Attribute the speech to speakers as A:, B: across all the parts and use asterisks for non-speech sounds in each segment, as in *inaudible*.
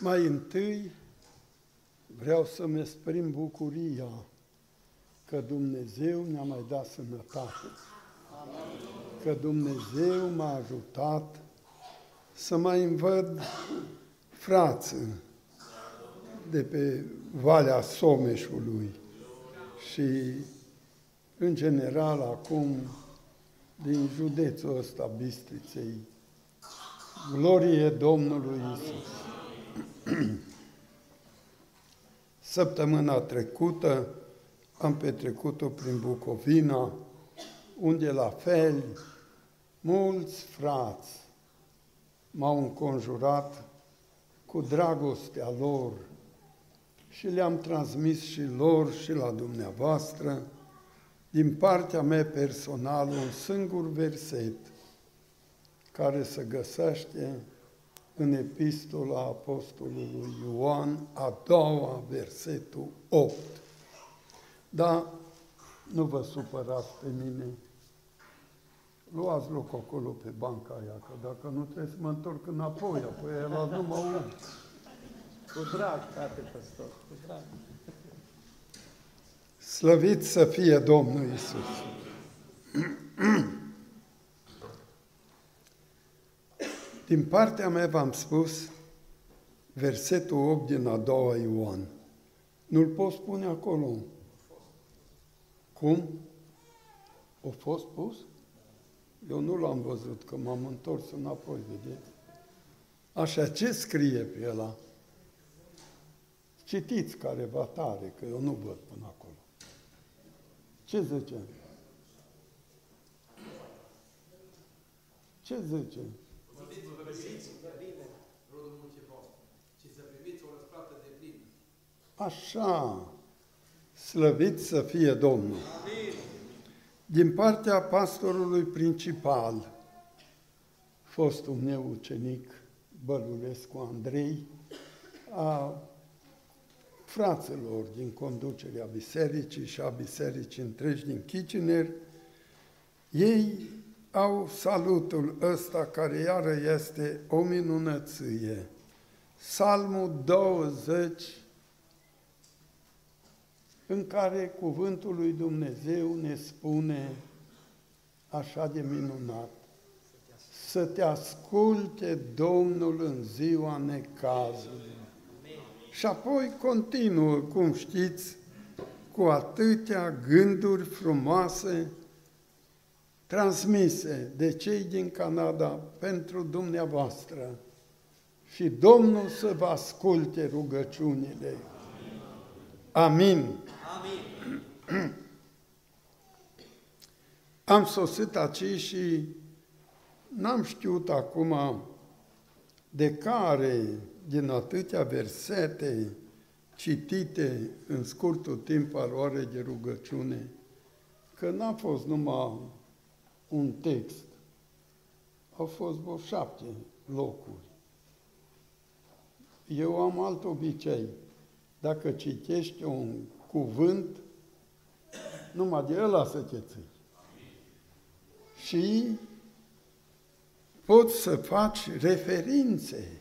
A: Mai întâi vreau să-mi exprim bucuria că Dumnezeu ne-a mai dat sănătate. Că Dumnezeu m-a ajutat să mai învăd frață de pe Valea Someșului și, în general, acum, din județul ăsta, Bistriței. Glorie Domnului Isus. *clears throat* Săptămâna trecută am petrecut-o prin Bucovina, unde la fel mulți frați m-au înconjurat cu dragostea lor și le-am transmis și lor și la dumneavoastră, din partea mea personală, un singur verset care se găsește în epistola Apostolului Ioan, a doua, versetul 8. Dar nu vă supărați pe mine, luați loc acolo pe banca aia, că dacă nu trebuie să mă întorc înapoi, apoi e la numai unul.
B: Cu drag, frate păstor, cu drag.
A: Slăvit să fie Domnul Isus. *clears throat* Din partea mea v-am spus versetul 8 din a doua Ioan. Nu-l pot spune acolo. Cum? O fost pus? Eu nu l-am văzut, că m-am întors înapoi, vedeți? Așa, ce scrie pe ăla? Citiți careva tare, că eu nu văd până acolo. Ce zice? Ce zice? Așa, slăvit să fie Domnul. Din partea pastorului principal, fostul meu ucenic, Bălulescu Andrei, a fraților din conducerea bisericii și a bisericii întregi din Kitchener, ei au salutul ăsta care iară este o minunăție. Salmul 20, în care cuvântul lui Dumnezeu ne spune așa de minunat, să te asculte Domnul în ziua necazului. Și apoi continuă, cum știți, cu atâtea gânduri frumoase transmise de cei din Canada pentru dumneavoastră. Și Domnul să vă asculte rugăciunile. Amin. Amin. Am sosit aici și n-am știut acum de care din atâtea versete citite în scurtul timp al orei de rugăciune, că n-a fost numai un text, au fost vreo șapte locuri. Eu am alt obicei. Dacă citești un cuvânt, numai de ăla să te ții. Și poți să faci referințe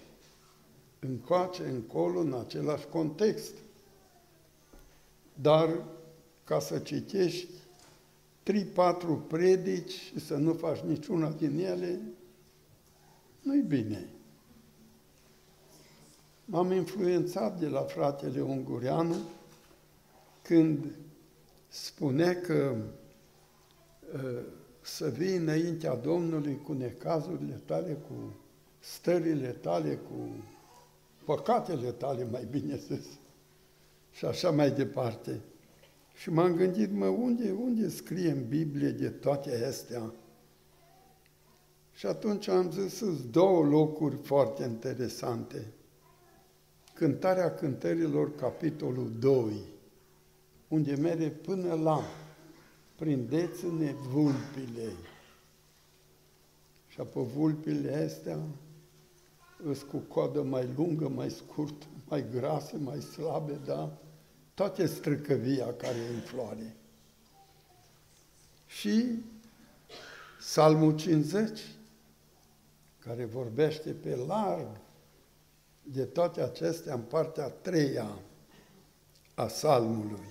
A: încoace, încolo, în același context. Dar ca să citești trei, patru predici și să nu faci niciuna din ele, nu-i bine. M-am influențat de la fratele Ungureanu când spunea că uh, să vii înaintea Domnului cu necazurile tale, cu stările tale, cu păcatele tale, mai bine zis, și așa mai departe. Și m-am gândit, mă, unde, unde scrie în Biblie de toate astea? Și atunci am zis, sunt două locuri foarte interesante. Cântarea cântărilor, capitolul 2, unde merge până la prindeți-ne vulpile. Și apoi vulpile astea îs cu coadă mai lungă, mai scurtă, mai grase, mai slabe, da? Toate străcăvia care e în floare. Și Salmul 50, care vorbește pe larg de toate acestea în partea a treia a psalmului.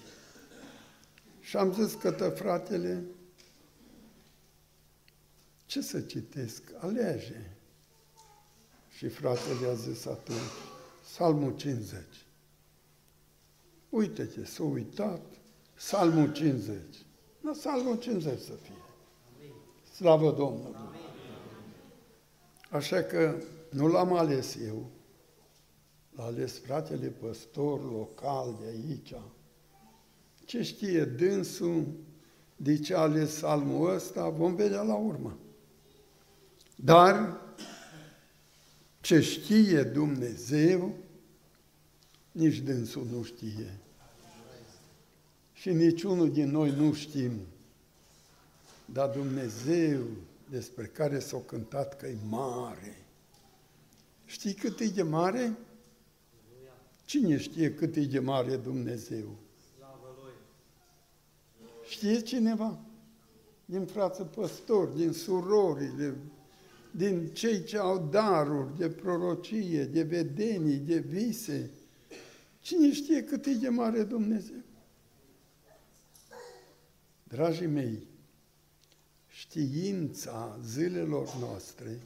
A: Și am zis către fratele, ce să citesc? Alege. Și fratele a zis atunci, Psalmul 50. Uite-te, s-a uitat, Psalmul 50. Na, Psalmul 50 să fie. Slavă Domnului! Așa că nu l-am ales eu, l-a ales fratele păstor local de aici. Ce știe dânsul, de ce a ales salmul ăsta, vom vedea la urmă. Dar ce știe Dumnezeu, nici dânsul nu știe. Și niciunul din noi nu știm. Dar Dumnezeu, despre care s-a cântat că e mare, știi cât e de mare? Cine știe cât e de mare Dumnezeu? Știe cineva? Din frață păstori, din surorile, din cei ce au daruri de prorocie, de vedenii, de vise. Cine știe cât e de mare Dumnezeu? Dragii mei, știința zilelor noastre,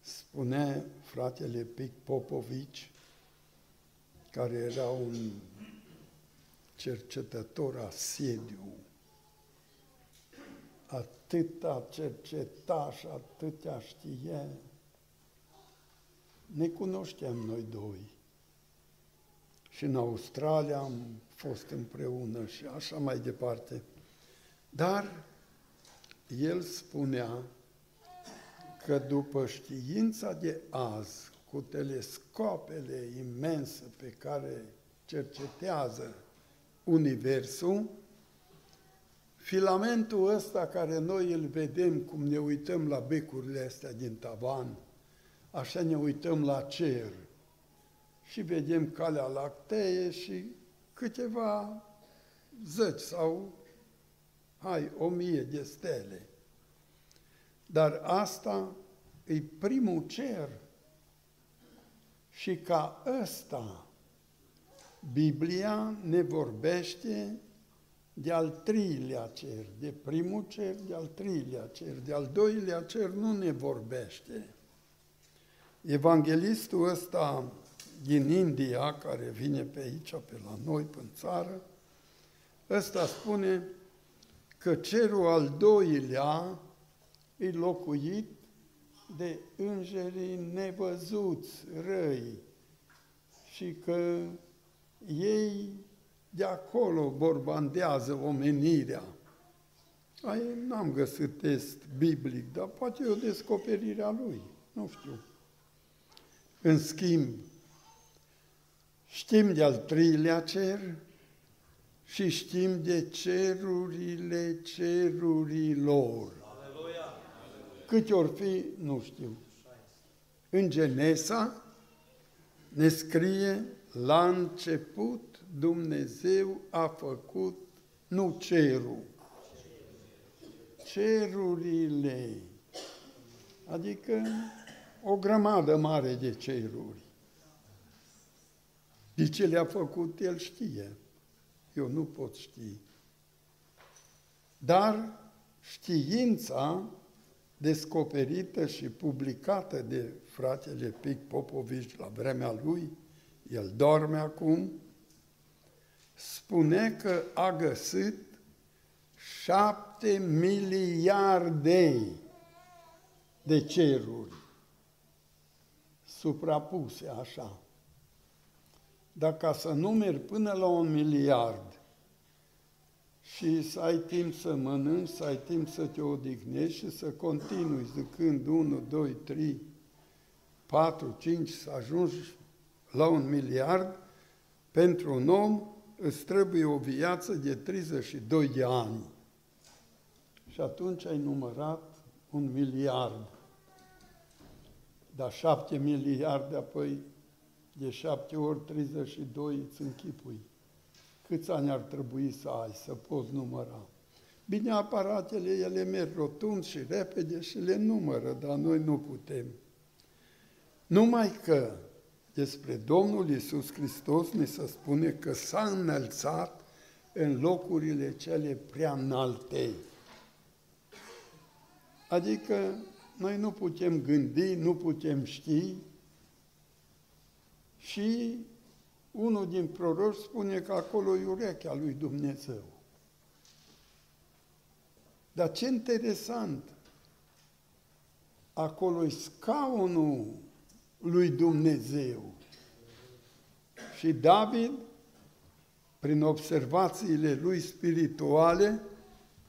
A: spune fratele Pic Popovici, care era un cercetător asediu, atâta cercetaș și atâtea știe, ne cunoșteam noi doi. Și în Australia am fost împreună și așa mai departe. Dar el spunea că după știința de azi, cu telescopele imense pe care cercetează Universul, filamentul ăsta care noi îl vedem cum ne uităm la becurile astea din tavan, așa ne uităm la cer și vedem calea lactee și câteva zeci sau, hai, o mie de stele. Dar asta e primul cer. Și ca ăsta, Biblia ne vorbește de al treilea cer, de primul cer, de al treilea cer, de al doilea cer nu ne vorbește. Evanghelistul ăsta din India, care vine pe aici, pe la noi, pe țară, ăsta spune că cerul al doilea e locuit de îngerii nevăzuți, răi, și că ei de acolo borbandează omenirea. Ai, n-am găsit test biblic, dar poate e o descoperire a lui, nu știu. În schimb, știm de al treilea cer și știm de cerurile cerurilor. Câte ori fi, nu știu. În Genesa ne scrie, la început Dumnezeu a făcut, nu cerul, cerurile, adică o grămadă mare de ceruri. De ce le-a făcut, El știe. Eu nu pot ști. Dar știința descoperită și publicată de fratele Pic Popovici la vremea lui, el dorme acum, spune că a găsit șapte miliarde de ceruri suprapuse așa. Dar ca să numeri până la un miliard și să ai timp să mănânci, să ai timp să te odihnești și să continui zicând 1, 2, 3, 4, 5, să ajungi la un miliard, pentru un om îți trebuie o viață de 32 de ani. Și atunci ai numărat un miliard. Dar șapte miliarde, apoi de șapte ori 32 îți închipui. Câți ani ar trebui să ai, să poți număra? Bine, aparatele, ele merg rotund și repede și le numără, dar noi nu putem. Numai că despre Domnul Isus Hristos ne se spune că s-a înălțat în locurile cele prea înalte. Adică noi nu putem gândi, nu putem ști și unul din proroși spune că acolo e urechea lui Dumnezeu. Dar ce interesant! Acolo e scaunul lui Dumnezeu. Și David, prin observațiile lui spirituale,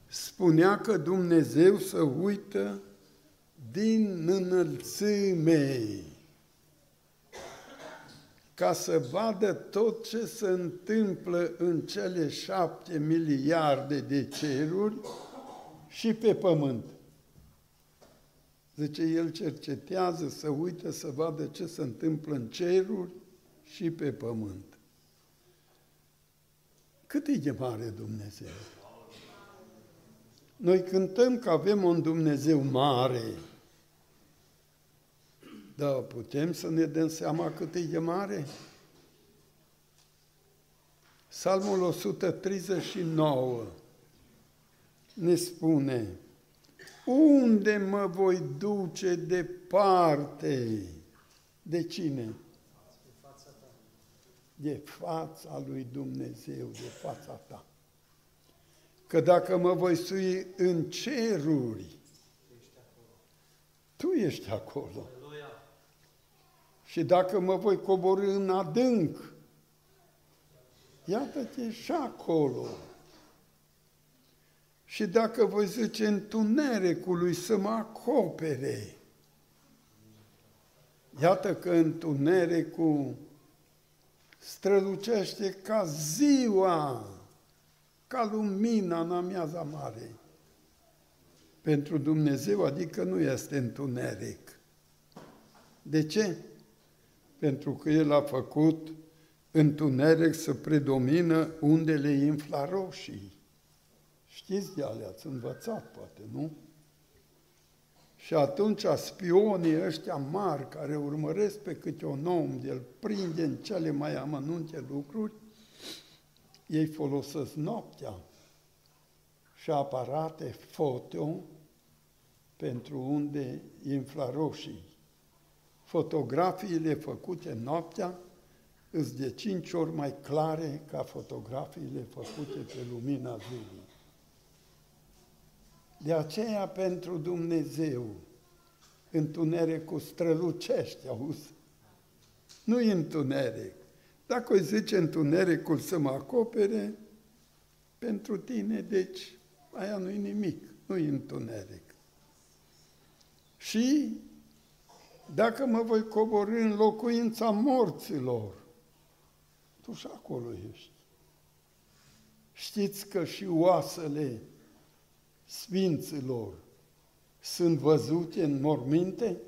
A: spunea că Dumnezeu să uită din înălțime ca să vadă tot ce se întâmplă în cele șapte miliarde de ceruri și pe pământ. Zice, el cercetează, să uită, să vadă ce se întâmplă în ceruri și pe pământ. Cât e de mare Dumnezeu? Noi cântăm că avem un Dumnezeu mare, dar putem să ne dăm seama cât e de mare? Psalmul 139 ne spune, unde mă voi duce departe? De cine? De fața lui Dumnezeu, de fața ta. Că dacă mă voi sui în ceruri, tu ești acolo. Și dacă mă voi coborâ în adânc, iată-te și acolo. Și dacă voi zice întunericului să mă acopere, iată că întunericul strălucește ca ziua, ca lumina în amiaza mare. Pentru Dumnezeu, adică nu este întuneric. De ce? Pentru că El a făcut întuneric să predomină undele infraroșii. Știți de alea, ați învățat poate, nu? Și atunci spionii ăștia mari care urmăresc pe câte un om, de îl prinde în cele mai amănunte lucruri, ei folosesc noaptea și aparate foto pentru unde infraroșii. Fotografiile făcute noaptea sunt de cinci ori mai clare ca fotografiile făcute pe lumina zilei. De aceea, pentru Dumnezeu, întunericul strălucește, auzi? Nu e întuneric. Dacă îi zice întunericul să mă acopere, pentru tine, deci, aia nu e nimic, nu e întuneric. Și dacă mă voi coborâ în locuința morților, tu și acolo ești. Știți că și oasele Sfinților sunt văzute în morminte?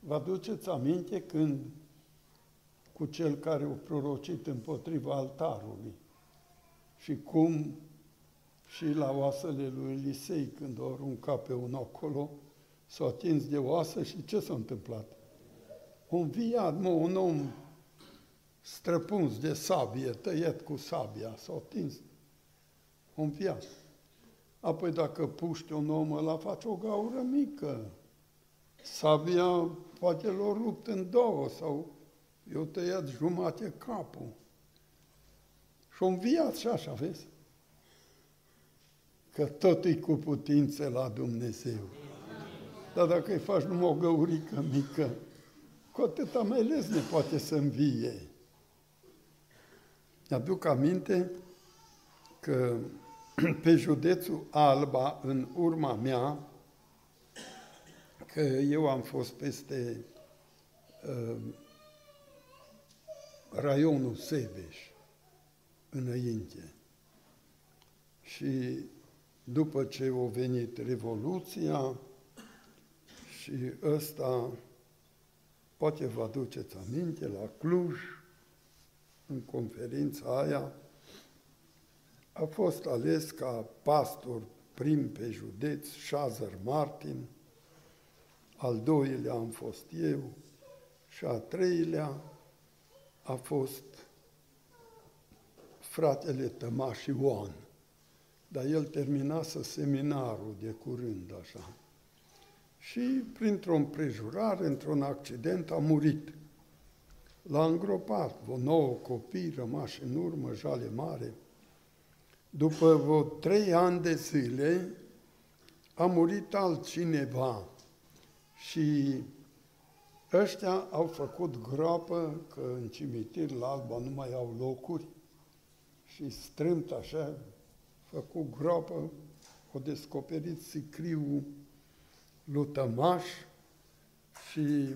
A: Vă aduceți aminte când cu cel care a prorocit împotriva altarului și cum și la oasele lui Elisei, când o arunca pe un acolo, s-a atins de oasă și ce s-a întâmplat? Un viat, mă, un om străpuns de sabie, tăiet cu sabia, s-a atins un viață. Apoi dacă puști un om, ăla face o gaură mică. Sabia poate l-a rupt în două sau eu tăiat jumate capul. Și un viață și așa, vezi? Că tot e cu putință la Dumnezeu. Dar dacă îi faci numai o găurică mică, cu atâta mai lesne poate să învie. Mi-aduc aminte că *clears throat* pe județul Alba, în urma mea, că eu am fost peste uh, raionul Sebeș, înainte. Și după ce a venit Revoluția și ăsta, poate vă aduceți aminte, la Cluj, în conferința aia, a fost ales ca pastor prim pe județ Șazăr Martin al doilea am fost eu și a treilea a fost fratele Tămaș Ioan. Dar el terminase seminarul de curând, așa. Și printr-o împrejurare, într-un accident, a murit. L-a îngropat, vă nouă copii rămași în urmă, jale mare. După vreo trei ani de zile, a murit altcineva și ăștia au făcut groapă, că în cimitir la Alba nu mai au locuri, și strâmt așa, făcut groapă, o descoperit sicriul lui Tămaș și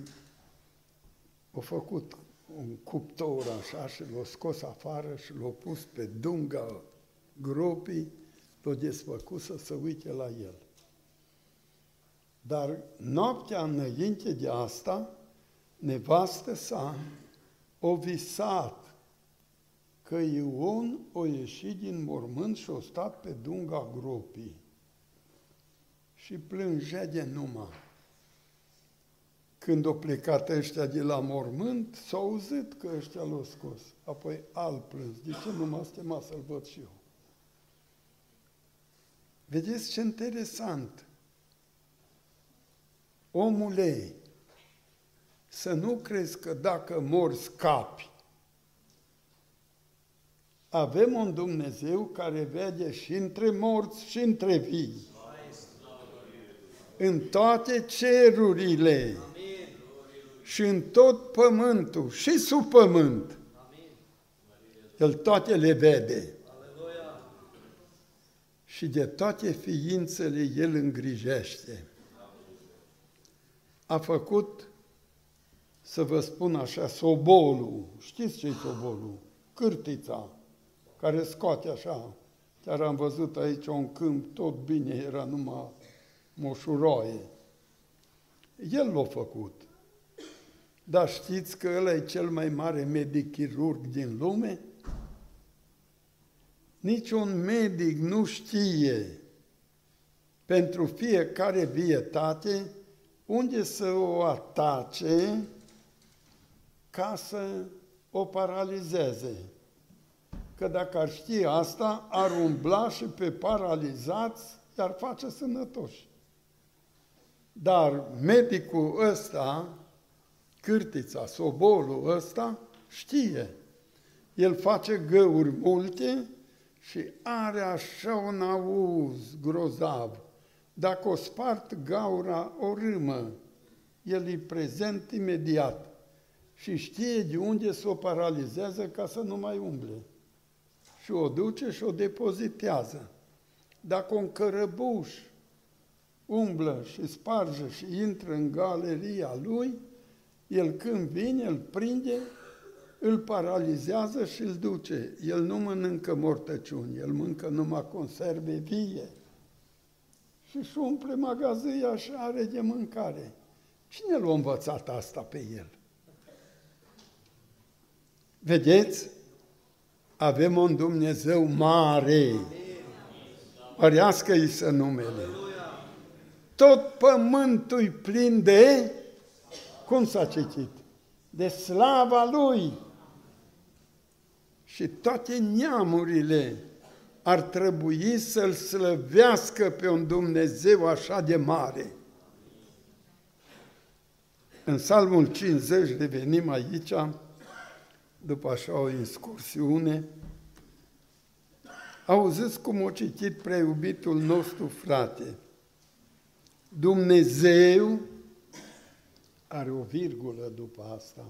A: a făcut un cuptor așa și l-a scos afară și l-a pus pe dunga gropii, l-a desfăcut să se uite la el. Dar noaptea înainte de asta, nevastă sa o visat că Ion o ieșit din mormânt și o stat pe dunga gropii și plângea de numai. Când au plecat ăștia de la mormânt, s-au auzit că ăștia l-au scos. Apoi al plâns. De ce nu m-a stemat să-l văd și eu? Vedeți ce interesant. Omule, să nu crezi că dacă mor scapi. Avem un Dumnezeu care vede și între morți și între vii. În toate cerurile și în tot pământul și sub pământ. El toate le vede. Și de toate ființele El îngrijește. A făcut, să vă spun așa, sobolul. Știți ce-i sobolul? Cârtița, care scoate așa. Chiar am văzut aici un câmp, tot bine, era numai moșuroaie. El l-a făcut. Dar știți că ăla e cel mai mare medic chirurg din lume? Niciun medic nu știe pentru fiecare vietate unde să o atace ca să o paralizeze. Că dacă ar ști asta, ar umbla și pe paralizați i-ar face sănătoși. Dar medicul ăsta cârtița, sobolul ăsta, știe. El face găuri multe și are așa un auz grozav. Dacă o spart gaura o râmă, el e prezent imediat și știe de unde să o paralizează ca să nu mai umble. Și o duce și o depozitează. Dacă un cărăbuș umblă și sparge și intră în galeria lui, el când vine, îl prinde, îl paralizează și îl duce. El nu mănâncă mortăciuni, el mâncă numai conserve vie. Și își umple magazia și are de mâncare. Cine l-a învățat asta pe el? Vedeți? Avem un Dumnezeu mare. Părească-i să numele. Tot pământul plin de cum s-a citit? De slava Lui. Și toate neamurile ar trebui să-L slăvească pe un Dumnezeu așa de mare. În Psalmul 50 revenim aici, după așa o excursiune, auziți cum o citit preiubitul nostru frate. Dumnezeu are o virgulă după asta.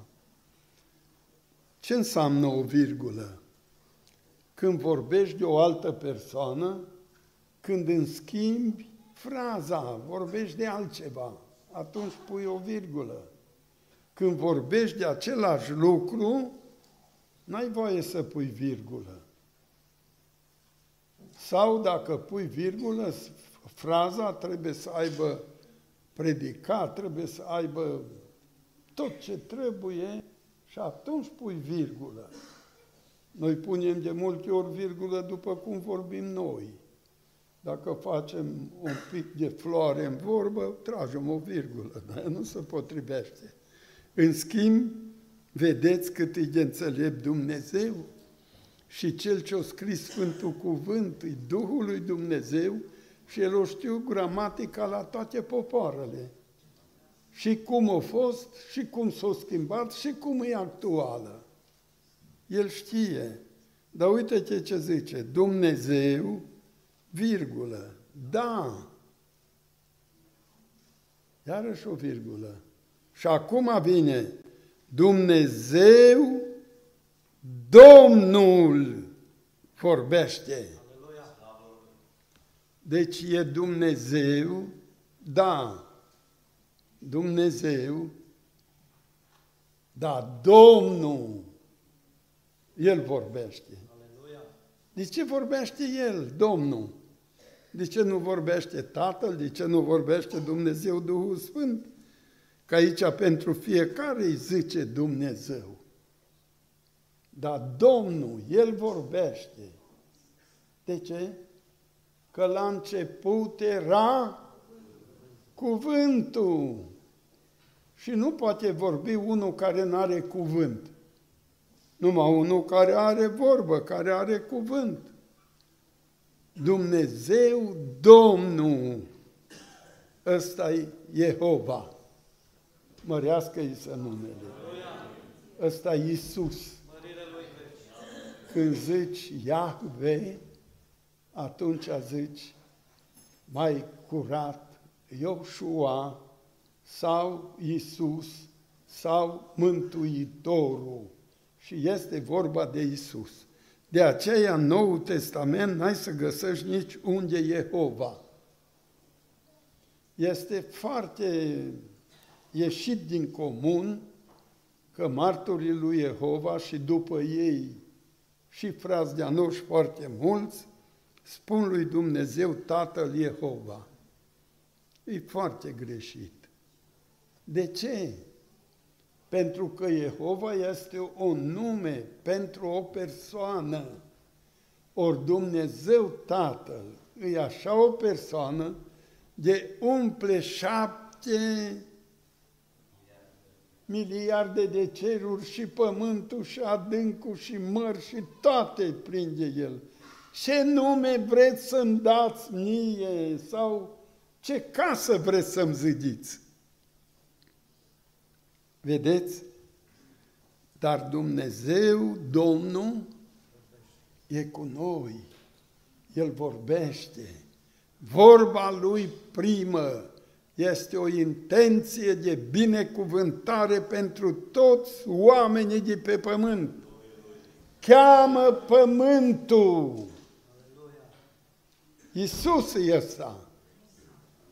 A: Ce înseamnă o virgulă? Când vorbești de o altă persoană, când în schimbi fraza, vorbești de altceva, atunci pui o virgulă. Când vorbești de același lucru, n-ai voie să pui virgulă. Sau dacă pui virgulă, fraza trebuie să aibă predicat, trebuie să aibă tot ce trebuie și atunci pui virgulă. Noi punem de multe ori virgulă după cum vorbim noi. Dacă facem un pic de floare în vorbă, tragem o virgulă, dar nu se potrivește. În schimb, vedeți cât e de înțelept Dumnezeu? Și cel ce-a scris Sfântul Cuvânt e Duhul lui Dumnezeu și el o știu gramatica la toate popoarele. Și cum a fost, și cum s-a schimbat, și cum e actuală. El știe. Dar uite ce zice, Dumnezeu, virgulă, da. Iarăși o virgulă. Și acum vine Dumnezeu, Domnul vorbește. Deci e Dumnezeu, da, Dumnezeu, da, Domnul, El vorbește. De ce vorbește El, Domnul? De ce nu vorbește Tatăl? De ce nu vorbește Dumnezeu Duhul Sfânt? Că aici pentru fiecare îi zice Dumnezeu. Dar Domnul, El vorbește. De ce? Că la început era cuvântul. Și nu poate vorbi unul care nu are cuvânt. Numai unul care are vorbă, care are cuvânt. Dumnezeu, Domnul, ăsta e Jehova. Mărească-i să numele. Ăsta e Iisus. Când zici Iahve, atunci zici mai curat Ioshua sau Iisus sau Mântuitorul. Și este vorba de Iisus. De aceea, în Noul Testament, n-ai să găsești nici unde Jehova. Este foarte ieșit din comun că martorii lui Jehova și după ei și frați de anoși foarte mulți, spun lui Dumnezeu Tatăl Jehova. E foarte greșit. De ce? Pentru că Jehova este un nume pentru o persoană. Ori Dumnezeu Tatăl e așa o persoană de umple șapte miliarde de ceruri și pământul și adâncul și măr și toate prinde El. Ce nume vreți să-mi dați mie sau ce casă vreți să-mi zidiți? Vedeți? Dar Dumnezeu, Domnul, e cu noi. El vorbește. Vorba Lui primă este o intenție de binecuvântare pentru toți oamenii de pe pământ. Cheamă pământul. Iisus e ăsta.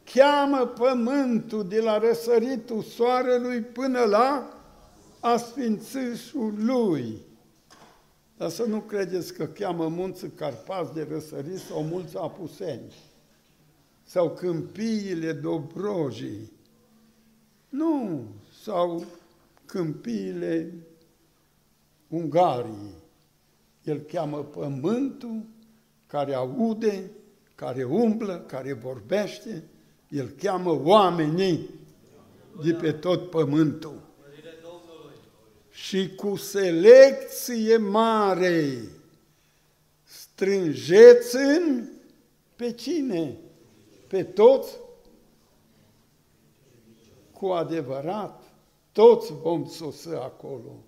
A: Cheamă pământul de la răsăritul soarelui până la asfințișul lui. Dar să nu credeți că cheamă munții Carpați de răsărit sau mulți apuseni sau câmpiile Dobrojii. Nu, sau câmpiile Ungariei. El cheamă pământul care aude, care umblă, care vorbește, el cheamă oamenii de pe tot pământul. Și cu selecție mare strângeți în pe cine? Pe toți, cu adevărat, toți vom sosi acolo.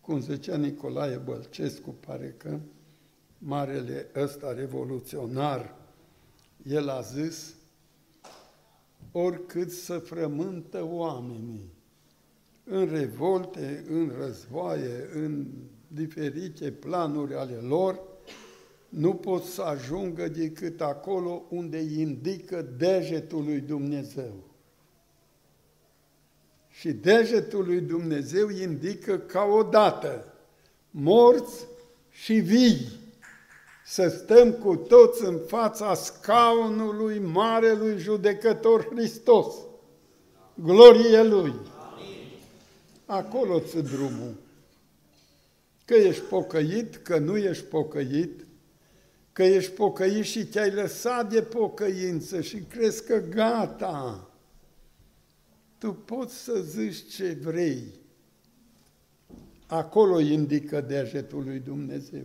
A: Cum zicea Nicolae Bălcescu, pare că marele ăsta revoluționar, el a zis, oricât să frământă oamenii, în revolte, în războaie, în diferite planuri ale lor, nu pot să ajungă decât acolo unde indică degetul lui Dumnezeu. Și degetul lui Dumnezeu indică ca o dată, morți și vii, să stăm cu toți în fața scaunului Marelui Judecător Hristos. Glorie Lui! Acolo ți drumul. Că ești pocăit, că nu ești pocăit, că ești pocăit și te-ai lăsat de pocăință și crezi că gata, tu poți să zici ce vrei. Acolo indică degetul lui Dumnezeu.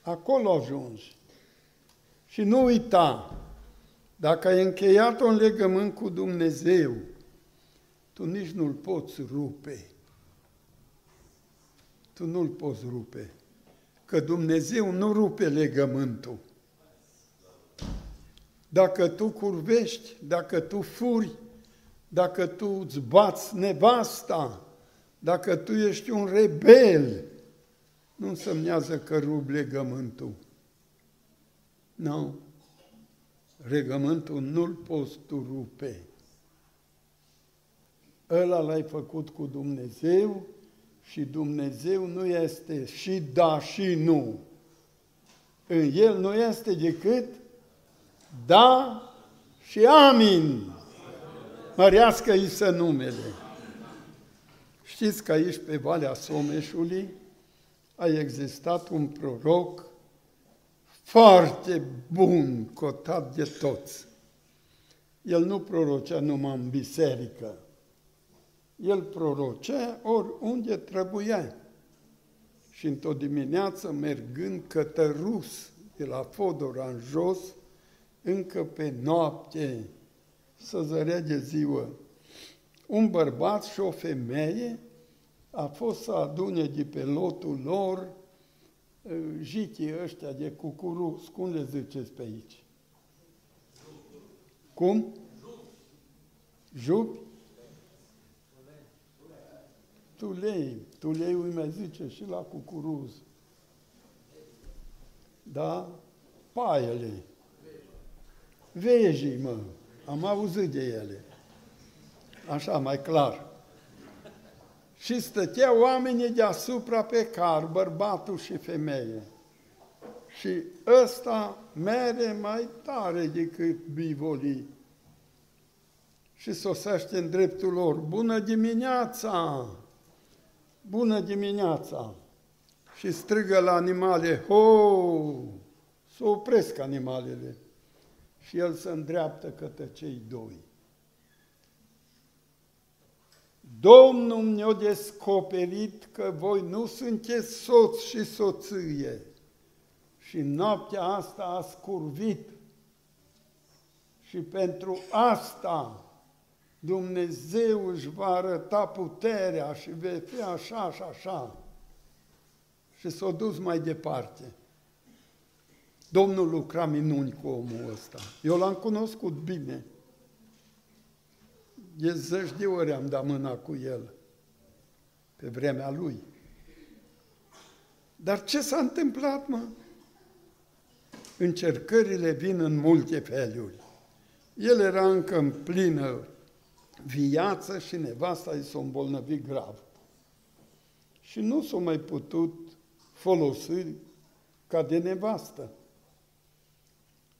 A: Acolo ajungi. Și nu uita, dacă ai încheiat un legământ cu Dumnezeu, tu nici nu-l poți rupe. Tu nu-l poți rupe. Că Dumnezeu nu rupe legământul. Dacă tu curvești, dacă tu furi, dacă tu îți bați nevasta, dacă tu ești un rebel, nu însemnează că rup legământul. Nu. Regământul nu-l poți tu rupe. Ăla l-ai făcut cu Dumnezeu și Dumnezeu nu este și da și nu. În El nu este decât da și amin. Mărească-i să numele. Știți că aici, pe Valea Someșului, a existat un proroc foarte bun, cotat de toți. El nu prorocea numai în biserică. El prorocea oriunde trebuia. Și într-o dimineață, mergând către Rus, de la Fodora în jos, încă pe noapte, să zărea de ziua, un bărbat și o femeie a fost să adune de pe lotul lor jitii ăștia de cucuruz, cum le ziceți pe aici? Cum? Jupi? Tulei. Tuleiul mai zice și la cucuruz. Da? Paiele. Vejii, mă. Am auzit de ele. Așa, mai clar și stăteau oamenii deasupra pe car, bărbatul și femeie. Și ăsta mere mai tare decât bivolii. Și sosește în dreptul lor, bună dimineața! Bună dimineața! Și strigă la animale, ho! Să opresc animalele. Și el se îndreaptă către cei doi. Domnul ne-a descoperit că voi nu sunteți soț și soție și noaptea asta a scurvit. Și pentru asta Dumnezeu își va arăta puterea și vei fi așa și așa. Și s-a dus mai departe. Domnul lucra minuni cu omul ăsta. Eu l-am cunoscut bine de zeci de ori am dat mâna cu el, pe vremea lui. Dar ce s-a întâmplat, mă? Încercările vin în multe feluri. El era încă în plină viață și nevasta i s-a îmbolnăvit grav. Și nu s-a mai putut folosi ca de nevastă.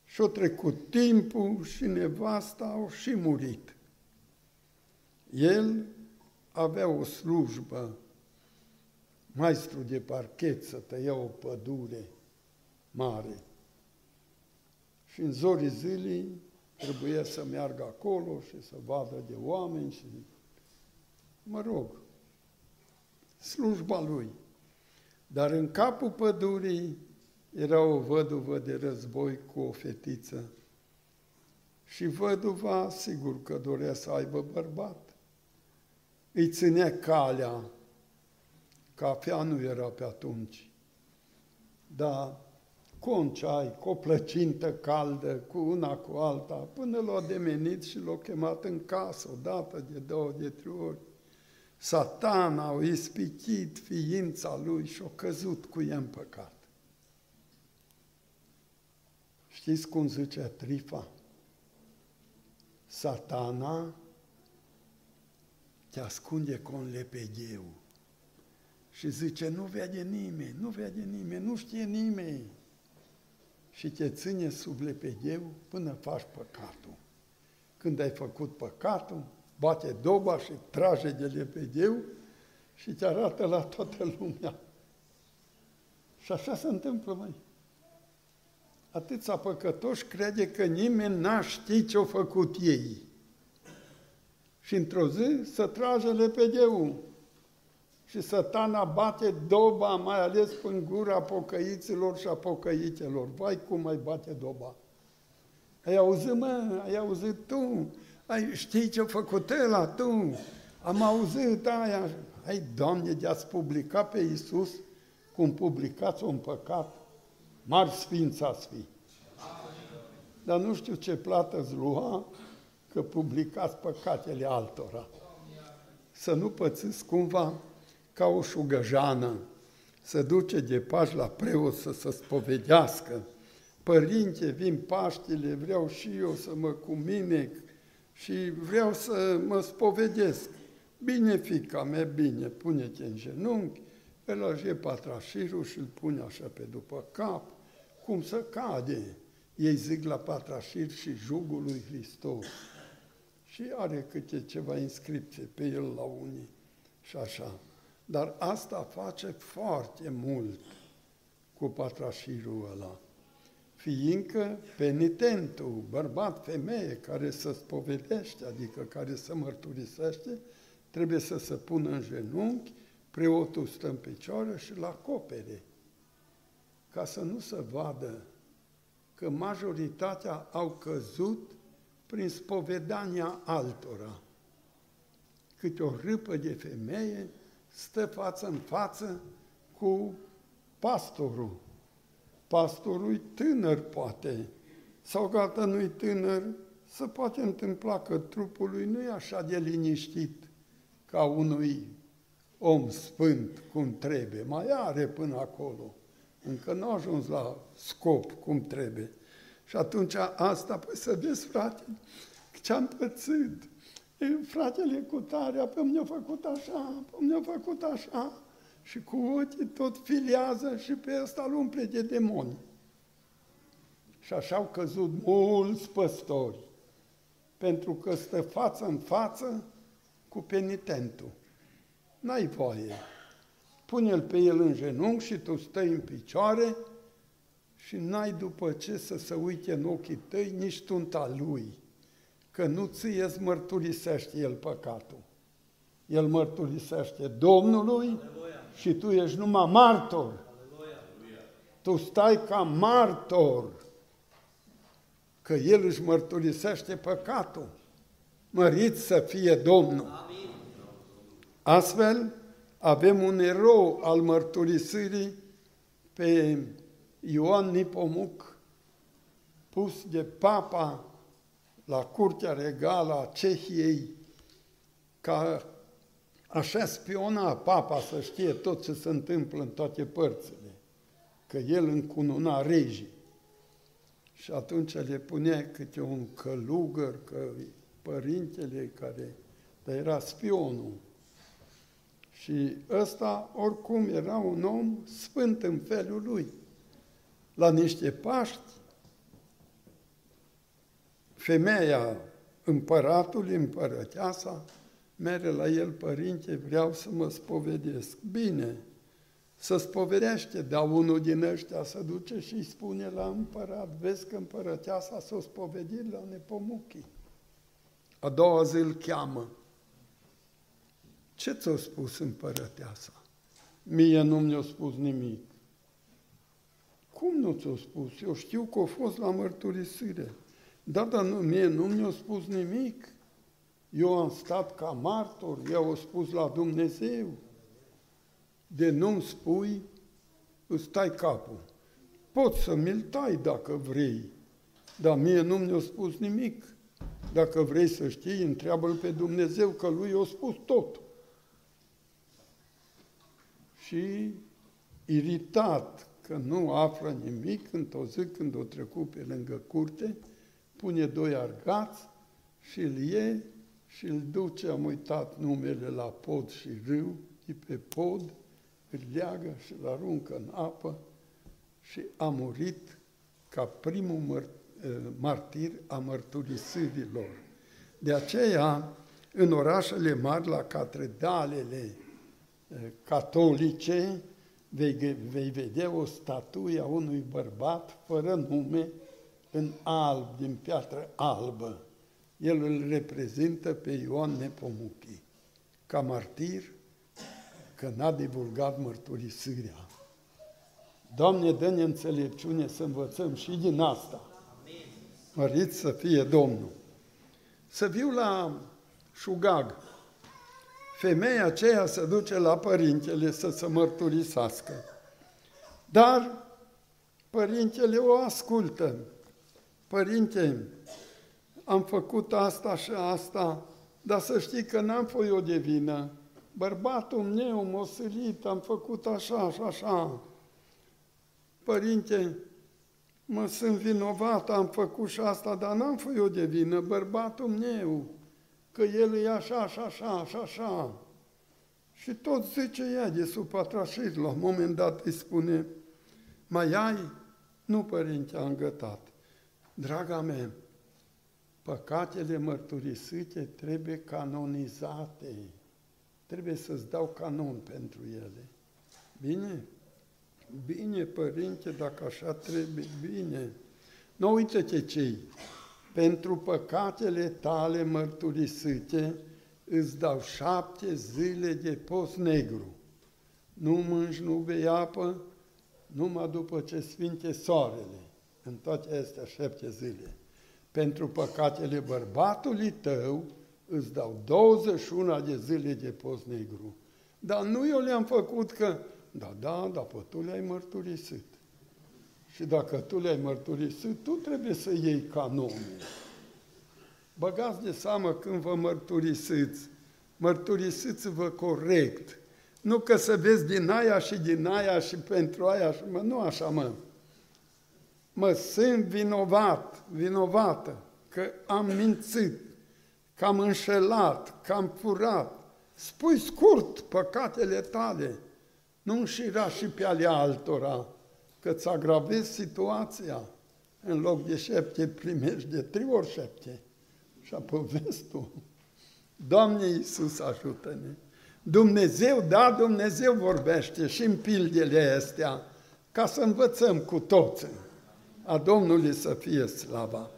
A: Și-a trecut timpul și nevasta au și murit. El avea o slujbă, maestru de parchet, să tăia o pădure mare. Și în zorii zilei trebuia să meargă acolo și să vadă de oameni și, mă rog, slujba lui. Dar în capul pădurii era o văduvă de război cu o fetiță. Și văduva, sigur că dorea să aibă bărbat îi ținea calea. Cafea nu era pe atunci. Dar ai, cu o plăcintă caldă, cu una cu alta, până l-a demenit și l-a chemat în casă, o dată, de două, de trei ori. Satana a ispitit ființa lui și a căzut cu ea în păcat. Știți cum zicea Trifa? Satana te ascunde cu un lepegheu. Și zice, nu vede nimeni, nu vede nimeni, nu știe nimeni. Și te ține sub lepegheu până faci păcatul. Când ai făcut păcatul, bate doba și trage de lepegheu și te arată la toată lumea. Și așa se întâmplă, mai. atâția păcătoși crede că nimeni n-a ști ce-au făcut ei. Și într-o zi să trage lepedeu. Și satana bate doba, mai ales în gura pocăiților și a pocăitelor. Vai cum mai bate doba. Ai auzit, mă, ai auzit tu, ai, știi ce-a făcut ăla, tu, am auzit aia. Hai, Doamne, de-ați publicat pe Iisus cum publicați un păcat, mari sfinți ați fi. Dar nu știu ce plată îți lua că publicați păcatele altora. Să nu pățiți cumva ca o șugăjană, să duce de pași la preot să se spovedească. Părinte, vin Paștile, vreau și eu să mă cuminec și vreau să mă spovedesc. Bine, fica mea, bine, pune-te în genunchi, îl ajie patrașirul și îl pune așa pe după cap, cum să cade. Ei zic la patrașir și jugul lui Hristos. Și are câte ceva inscripție pe el la unii și așa. Dar asta face foarte mult cu patrașirul ăla. Fiindcă penitentul, bărbat, femeie, care să spovedește, adică care să mărturisește, trebuie să se pună în genunchi, preotul stă în picioare și la acopere, ca să nu se vadă că majoritatea au căzut prin spovedania altora. Câte o râpă de femeie stă față în față cu pastorul. Pastorul tânăr poate, sau gata nu-i tânăr, se poate întâmpla că trupul lui nu e așa de liniștit ca unui om sfânt cum trebuie. Mai are până acolo. Încă nu a ajuns la scop cum trebuie. Și atunci asta, păi să vezi, frate, ce-am pățit. E, fratele cu tare, pe mi-a făcut așa, pe mi-a făcut așa. Și cu ochii tot filiază și pe ăsta îl umple de demoni. Și așa au căzut mulți păstori, pentru că stă față în față cu penitentul. N-ai voie. Pune-l pe el în genunchi și tu stai în picioare și n-ai după ce să se uite în ochii tăi nici tunta lui, că nu ție îți mărturisește el păcatul. El mărturisește Domnului Aleluia. și tu ești numai martor. Aleluia. Tu stai ca martor, că El își mărturisește păcatul. Mărit să fie Domnul. Amin. Astfel, avem un erou al mărturisirii pe Ioan Nipomuc, pus de papa la Curtea Regală a Cehiei, ca așa spiona papa să știe tot ce se întâmplă în toate părțile, că el încununa regii. Și atunci le punea câte un călugăr, că părintele care, dar era spionul. Și ăsta, oricum, era un om sfânt în felul lui. La niște Paști, femeia împăratului, împărăteasa, mere la el, părinte, vreau să mă spovedesc. Bine, să spovedește, dar unul din ăștia să duce și îi spune la împărat, vezi că împărăteasa s-o spovedit la Nepomuchii. A doua zi îl cheamă. Ce ți-a spus împărăteasa? Mie nu mi-a spus nimic. Cum nu ți-a spus? Eu știu că a fost la mărturisire. Da, dar nu, mie nu mi-a spus nimic. Eu am stat ca martor, eu au spus la Dumnezeu. De nu-mi spui, îți tai capul. Poți să mi-l tai dacă vrei, dar mie nu mi-a spus nimic. Dacă vrei să știi, întreabă-L pe Dumnezeu, că Lui i-a spus tot. Și iritat că nu află nimic, într-o zi când o trecut pe lângă curte, pune doi argați și îl ie și îl duce, am uitat numele la pod și râu, e pe pod, îl leagă și îl aruncă în apă și a murit ca primul măr- martir a mărturisirilor. De aceea, în orașele mari, la catedralele catolice, vei, vei vedea o statuie a unui bărbat fără nume în alb, din piatră albă. El îl reprezintă pe Ioan Nepomuchi, ca martir că n-a divulgat mărturisirea. Doamne, dă-ne înțelepciune să învățăm și din asta. Mărit să fie Domnul. Să viu la șugag. Femeia aceea se duce la părintele să se mărturisească. Dar părintele o ascultă. Părinte, am făcut asta și asta, dar să știi că n-am fost eu de vină. Bărbatul meu m-a sărit, am făcut așa și așa. Părinte, mă sunt vinovat, am făcut și asta, dar n-am fost eu de vină, bărbatul meu, că el e așa și așa și așa. Și tot zice ea de sub patrașit, la un moment dat îi spune, mai ai? Nu, părinte, am gătat. Draga mea, păcatele mărturisite trebuie canonizate. Trebuie să-ți dau canon pentru ele. Bine? Bine, părinte, dacă așa trebuie, bine. Nu uite-te cei, pentru păcatele tale mărturisite îți dau șapte zile de post negru. Nu mânci, nu bei apă, numai după ce sfinte soarele, în toate astea șapte zile. Pentru păcatele bărbatului tău îți dau 21 de zile de post negru. Dar nu eu le-am făcut că da, da, dar pe tu le-ai mărturisit. Și dacă tu le-ai mărturisit, tu trebuie să iei canonul. Băgați de seamă când vă mărturisiți, mărturisiți-vă corect. Nu că să vezi din aia și din aia și pentru aia și mă, nu așa mă. Mă sunt vinovat, vinovată, că am mințit, că am înșelat, că am furat. Spui scurt păcatele tale nu înșira și pe ale altora, că îți agravezi situația. În loc de șepte primești de trei ori șepte. Și apăvezi tu. Doamne Iisus, ajută-ne! Dumnezeu, da, Dumnezeu vorbește și în pildele astea, ca să învățăm cu toți. A Domnului să fie slava.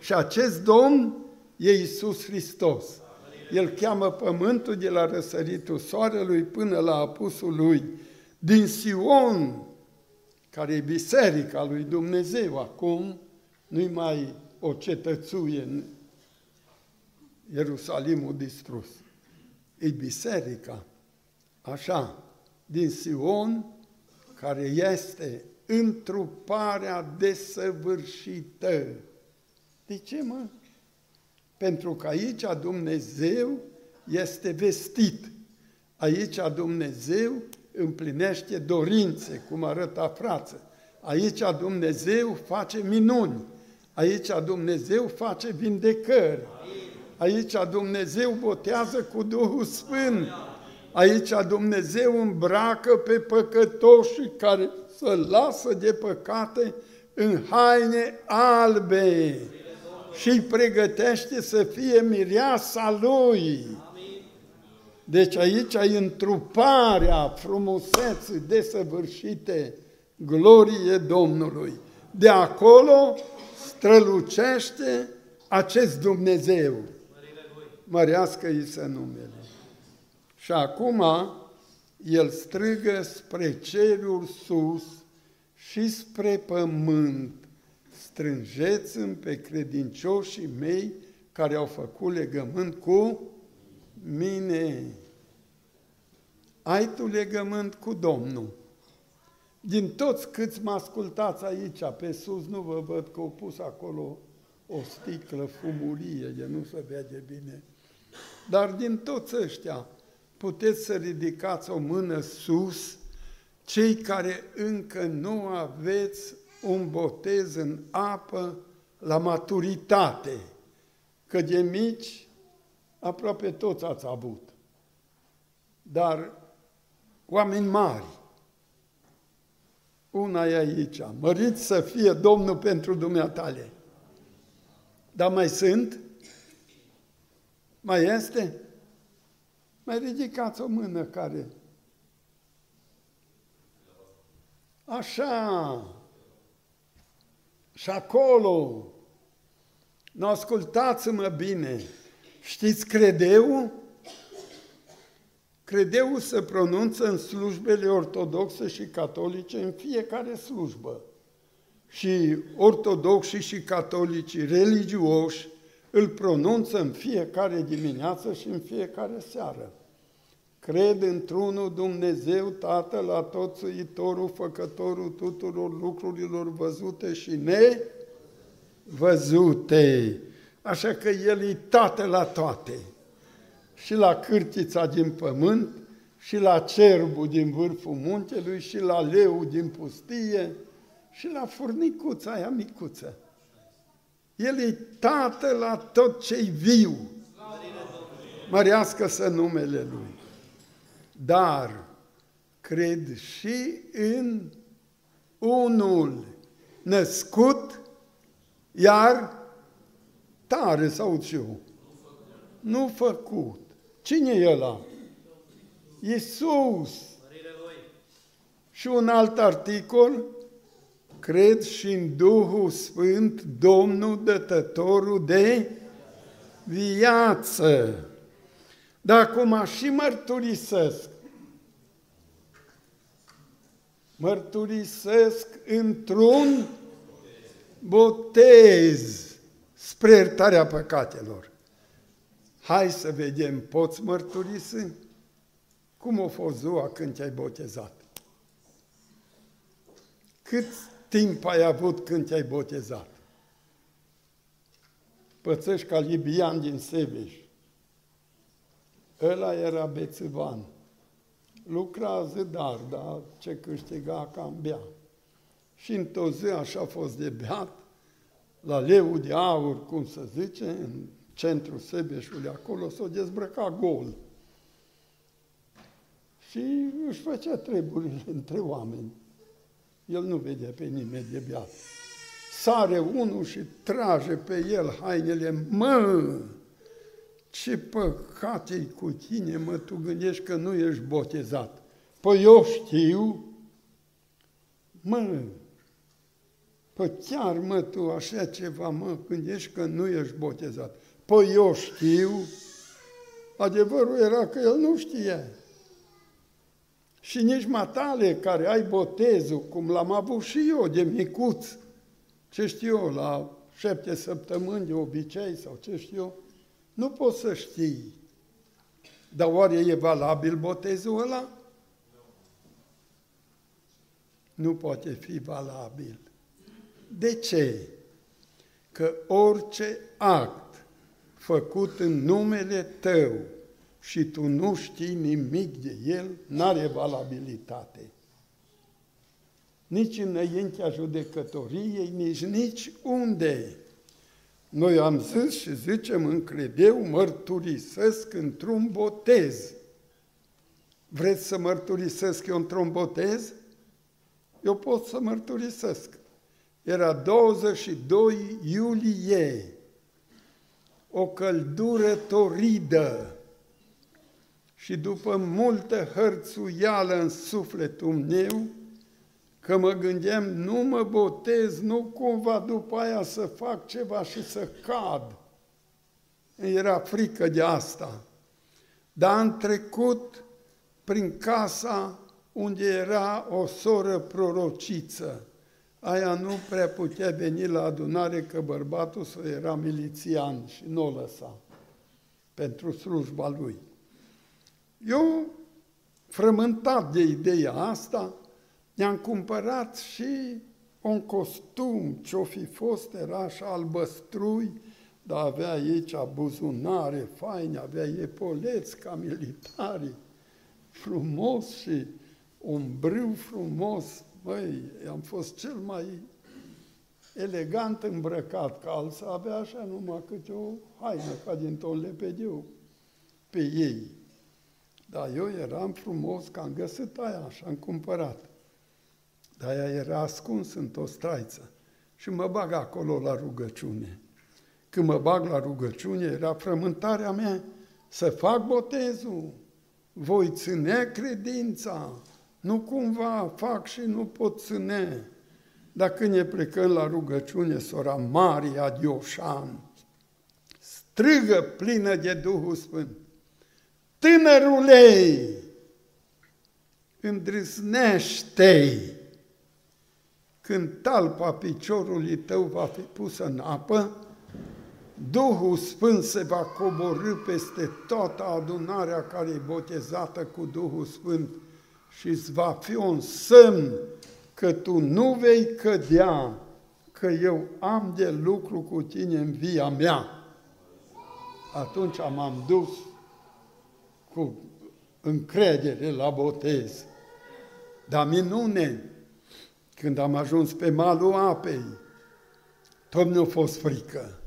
A: Și acest Domn e Iisus Hristos. El cheamă pământul de la răsăritul soarelui până la apusul lui din Sion, care e biserica lui Dumnezeu acum, nu-i mai o cetățuie în Ierusalimul distrus. E biserica, așa, din Sion, care este întruparea desăvârșită. De ce, mă? Pentru că aici Dumnezeu este vestit. Aici Dumnezeu împlinește dorințe, cum arăta frață. Aici Dumnezeu face minuni. Aici Dumnezeu face vindecări. Aici Dumnezeu botează cu Duhul Sfânt. Aici Dumnezeu îmbracă pe păcătoși care să lasă de păcate în haine albe și îi pregătește să fie mireasa Lui. Deci aici e întruparea frumuseții desăvârșite, glorie Domnului. De acolo strălucește acest Dumnezeu. Mărească-i să numele. Și acum el strigă spre cerul sus și spre pământ. Strângeți-mi pe credincioșii mei care au făcut legământ cu mine. Ai tu legământ cu Domnul. Din toți câți mă ascultați aici, pe sus, nu vă văd că au pus acolo o sticlă fumurie, de nu se vede bine. Dar din toți ăștia, puteți să ridicați o mână sus, cei care încă nu aveți un botez în apă la maturitate, că de mici aproape toți ați avut. Dar oameni mari, una e aici, mărit să fie Domnul pentru dumneatale. Dar mai sunt? Mai este? Mai ridicați o mână care... Așa. Și acolo, nu ascultați-mă bine, știți credeu? Credeu se pronunță în slujbele ortodoxe și catolice în fiecare slujbă. Și ortodoxi și catolicii religioși îl pronunță în fiecare dimineață și în fiecare seară. Cred într-unul Dumnezeu, Tatăl atotsuitorul, făcătorul tuturor lucrurilor văzute și nevăzute. Așa că El e Tată la toate. Și la cârtița din pământ, și la cerbul din vârful muntelui, și la leu din pustie, și la furnicuța aia micuță. El e Tată la tot ce-i viu. Mărească-să numele Lui. Dar cred și în unul născut, iar tare sau ce Nu făcut. Cine e ăla? Iisus. Și un alt articol, cred și în Duhul Sfânt, Domnul Dătătorul de viață. Dar acum și mărturisesc, mărturisesc într-un botez spre iertarea păcatelor. Hai să vedem, poți mărturisi? Cum a fost ziua când te-ai botezat? Cât timp ai avut când te-ai botezat? Pățești ca libian din Sebeș. Ăla era bețivan. Lucra zădar, dar ce câștiga cam bea. Și într-o zi așa a fost de beat, la leu de aur, cum să zice, în centrul Sebeșului, acolo s-o dezbrăca gol. Și își făcea treburile *laughs* între oameni. El nu vedea pe nimeni de beat. Sare unul și trage pe el hainele, mă, ce păcate cu tine, mă, tu gândești că nu ești botezat. Păi eu știu, mă, păi chiar, mă, tu așa ceva, mă, gândești că nu ești botezat. Păi eu știu, adevărul era că el nu știa. Și nici matale care ai botezul, cum l-am avut și eu de micuț, ce știu eu, la șapte săptămâni de obicei sau ce știu eu, nu poți să știi. Dar oare e valabil botezul ăla? Nu poate fi valabil. De ce? Că orice act făcut în numele tău și tu nu știi nimic de el, n-are valabilitate. Nici înaintea judecătoriei, nici nici unde. Noi am zis și zicem în credeu, mărturisesc într-un botez. Vreți să mărturisesc eu într-un botez? Eu pot să mărturisesc. Era 22 iulie, o căldură toridă și după multă hărțuială în sufletul meu, că mă gândeam, nu mă botez, nu cumva după aia să fac ceva și să cad. Era frică de asta. Dar am trecut prin casa unde era o soră prorociță. Aia nu prea putea veni la adunare că bărbatul său era milițian și nu o lăsa pentru slujba lui. Eu, frământat de ideea asta, i-am cumpărat și un costum, ce-o fi fost, era așa albăstrui, dar avea aici buzunare faine, avea epoleți ca militari, frumos și un brâu frumos. Băi, am fost cel mai elegant îmbrăcat, că alții avea așa numai câte o haină, ca din ton lepediu, pe ei. Dar eu eram frumos, că am găsit aia și am cumpărat. Dar aia era ascuns într-o straiță. Și mă bag acolo la rugăciune. Când mă bag la rugăciune, era frământarea mea să fac botezul. Voi ține credința, Nu cumva fac și nu pot ține. Dar când ne plecăm la rugăciune, sora Maria Dioșan strigă plină de Duhul Sfânt. Tânărulei, îndrăznește când talpa piciorului tău va fi pusă în apă, Duhul Sfânt se va coborâ peste toată adunarea care e botezată cu Duhul Sfânt și îți va fi un semn că tu nu vei cădea, că eu am de lucru cu tine în via mea. Atunci m-am dus cu încredere la botez. Dar minune, când am ajuns pe malul apei, tot nu a fost frică.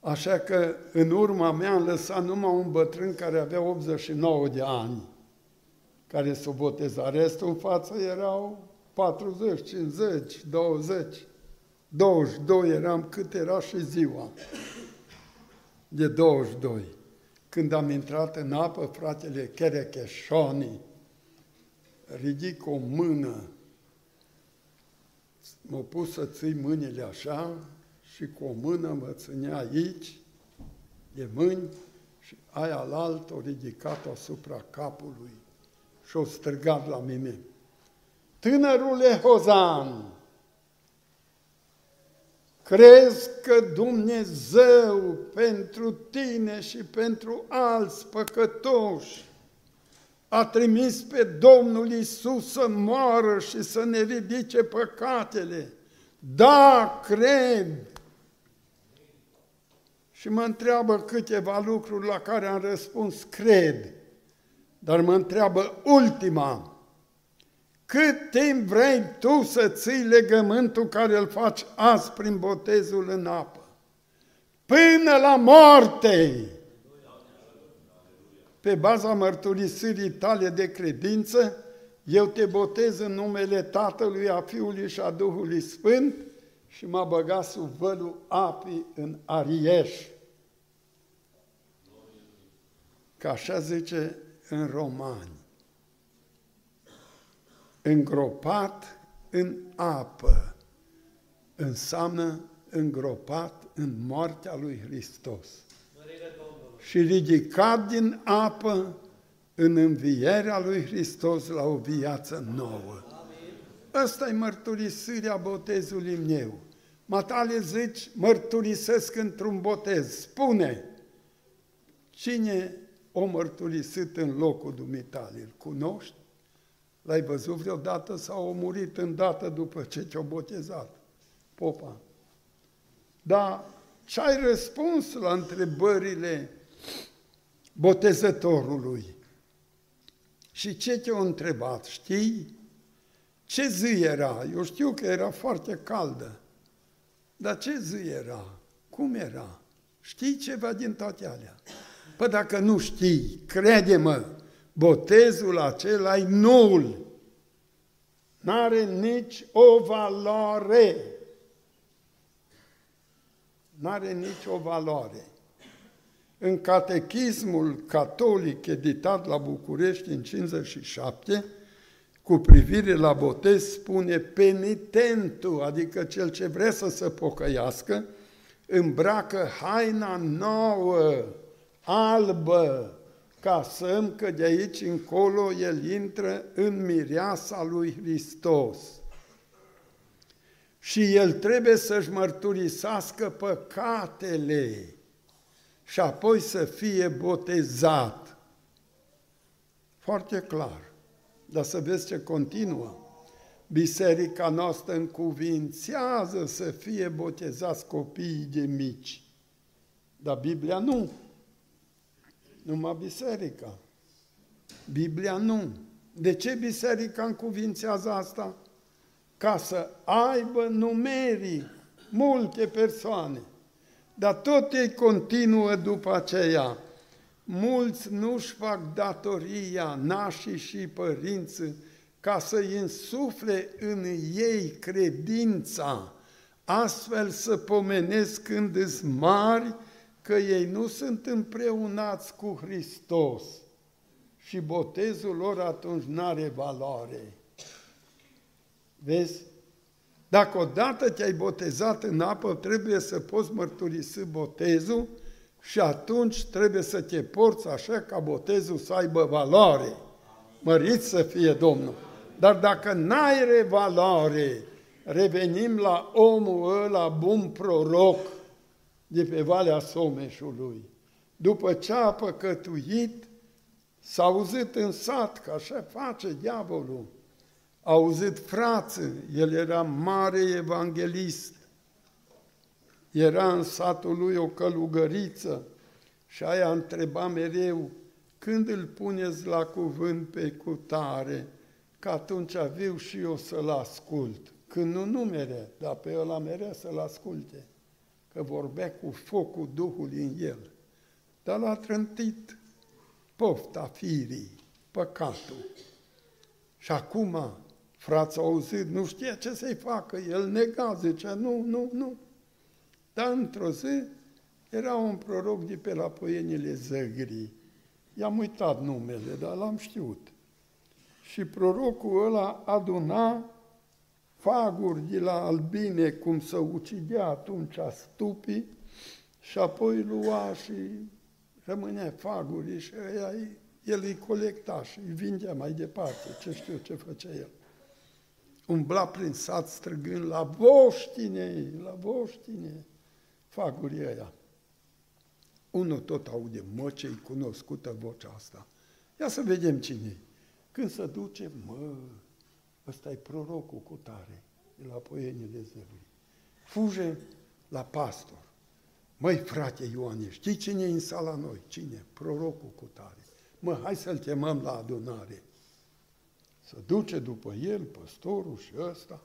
A: Așa că în urma mea am lăsat numai un bătrân care avea 89 de ani, care s-o boteza. Restul în față erau 40, 50, 20, 22 eram cât era și ziua de 22. Când am intrat în apă, fratele Cherecheșoni ridic o mână, m-a pus să ții mâinile așa și cu o mână mă ținea aici, de mâini, și aia la alt o ridicat asupra capului și o străgat la mine. Tânărule Hozan, crezi că Dumnezeu pentru tine și pentru alți păcătoși a trimis pe Domnul Isus să moară și să ne ridice păcatele? Da, cred! Și mă întreabă câteva lucruri la care am răspuns, cred. Dar mă întreabă ultima, cât timp vrei tu să ții legământul care îl faci azi prin botezul în apă? Până la moarte! Pe baza mărturisirii tale de credință, eu te botez în numele Tatălui, a Fiului și a Duhului Sfânt și m-a băgat sub vălul apii în Arieș. Ca așa zice în Romani îngropat în apă înseamnă îngropat în moartea lui Hristos. Și ridicat din apă în învierea lui Hristos la o viață nouă. Asta e mărturisirea botezului meu. Matale zici, mărturisesc într-un botez. Spune, cine o mărturisit în locul dumitale? Îl cunoști? L-ai văzut vreodată sau a murit îndată după ce te-a botezat? Popa. Dar ce ai răspuns la întrebările botezătorului? Și ce te-a întrebat? Știi? Ce zi era? Eu știu că era foarte caldă. Dar ce zi era? Cum era? Știi ceva din toate alea? Păi dacă nu știi, crede-mă, botezul acela e nul. N-are nici o valoare. N-are nici o valoare. În catechismul catolic editat la București în 57, cu privire la botez, spune penitentul, adică cel ce vrea să se pocăiască, îmbracă haina nouă, albă, ca să că de aici încolo el intră în mireasa lui Hristos. Și el trebuie să-și mărturisească păcatele și apoi să fie botezat. Foarte clar. Dar să vezi ce continuă. Biserica noastră încuvințează să fie botezați copiii de mici. Dar Biblia nu numai biserica. Biblia nu. De ce biserica încuvințează asta? Ca să aibă numeric multe persoane. Dar tot ei continuă după aceea. Mulți nu-și fac datoria, nașii și părinții, ca să-i însufle în ei credința, astfel să pomenesc când îți mari că ei nu sunt împreunați cu Hristos și botezul lor atunci nu are valoare. Vezi? Dacă odată te-ai botezat în apă, trebuie să poți mărturisi botezul și atunci trebuie să te porți așa ca botezul să aibă valoare. Mărit să fie Domnul! Dar dacă n-ai valoare, revenim la omul ăla bun proroc de pe Valea Someșului. După ce a păcătuit, s-a auzit în sat, că așa face diavolul, a auzit frață, el era mare evanghelist, era în satul lui o călugăriță și aia întreba mereu, când îl puneți la cuvânt pe cutare, că atunci viu și eu să-l ascult. Când nu numere, dar pe ăla merea să-l asculte, că vorbea cu focul Duhului în el. Dar l-a trântit pofta firii, păcatul. Și acum, frața auzit, nu știa ce să-i facă, el nega, zicea, nu, nu, nu. Dar într-o zi era un proroc de pe la Poienile Zăgrii. I-am uitat numele, dar l-am știut. Și prorocul ăla aduna faguri de la albine, cum să ucidea atunci stupii, și apoi lua și rămânea faguri și ăia, el îi colecta și îi vindea mai departe, ce știu ce făcea el. Umbla prin sat străgând la voștine, la voștine, fagurii ăia. Unul tot aude, mă, ce-i cunoscută vocea asta. Ia să vedem cine Când se duce, mă, ăsta e prorocul cu tare, de la poienile zării. Fuge la pastor. Măi, frate Ioane, știi cine e în sala noi? Cine? Prorocul cu tare. Mă, hai să-l chemăm la adunare. Să duce după el păstorul și ăsta,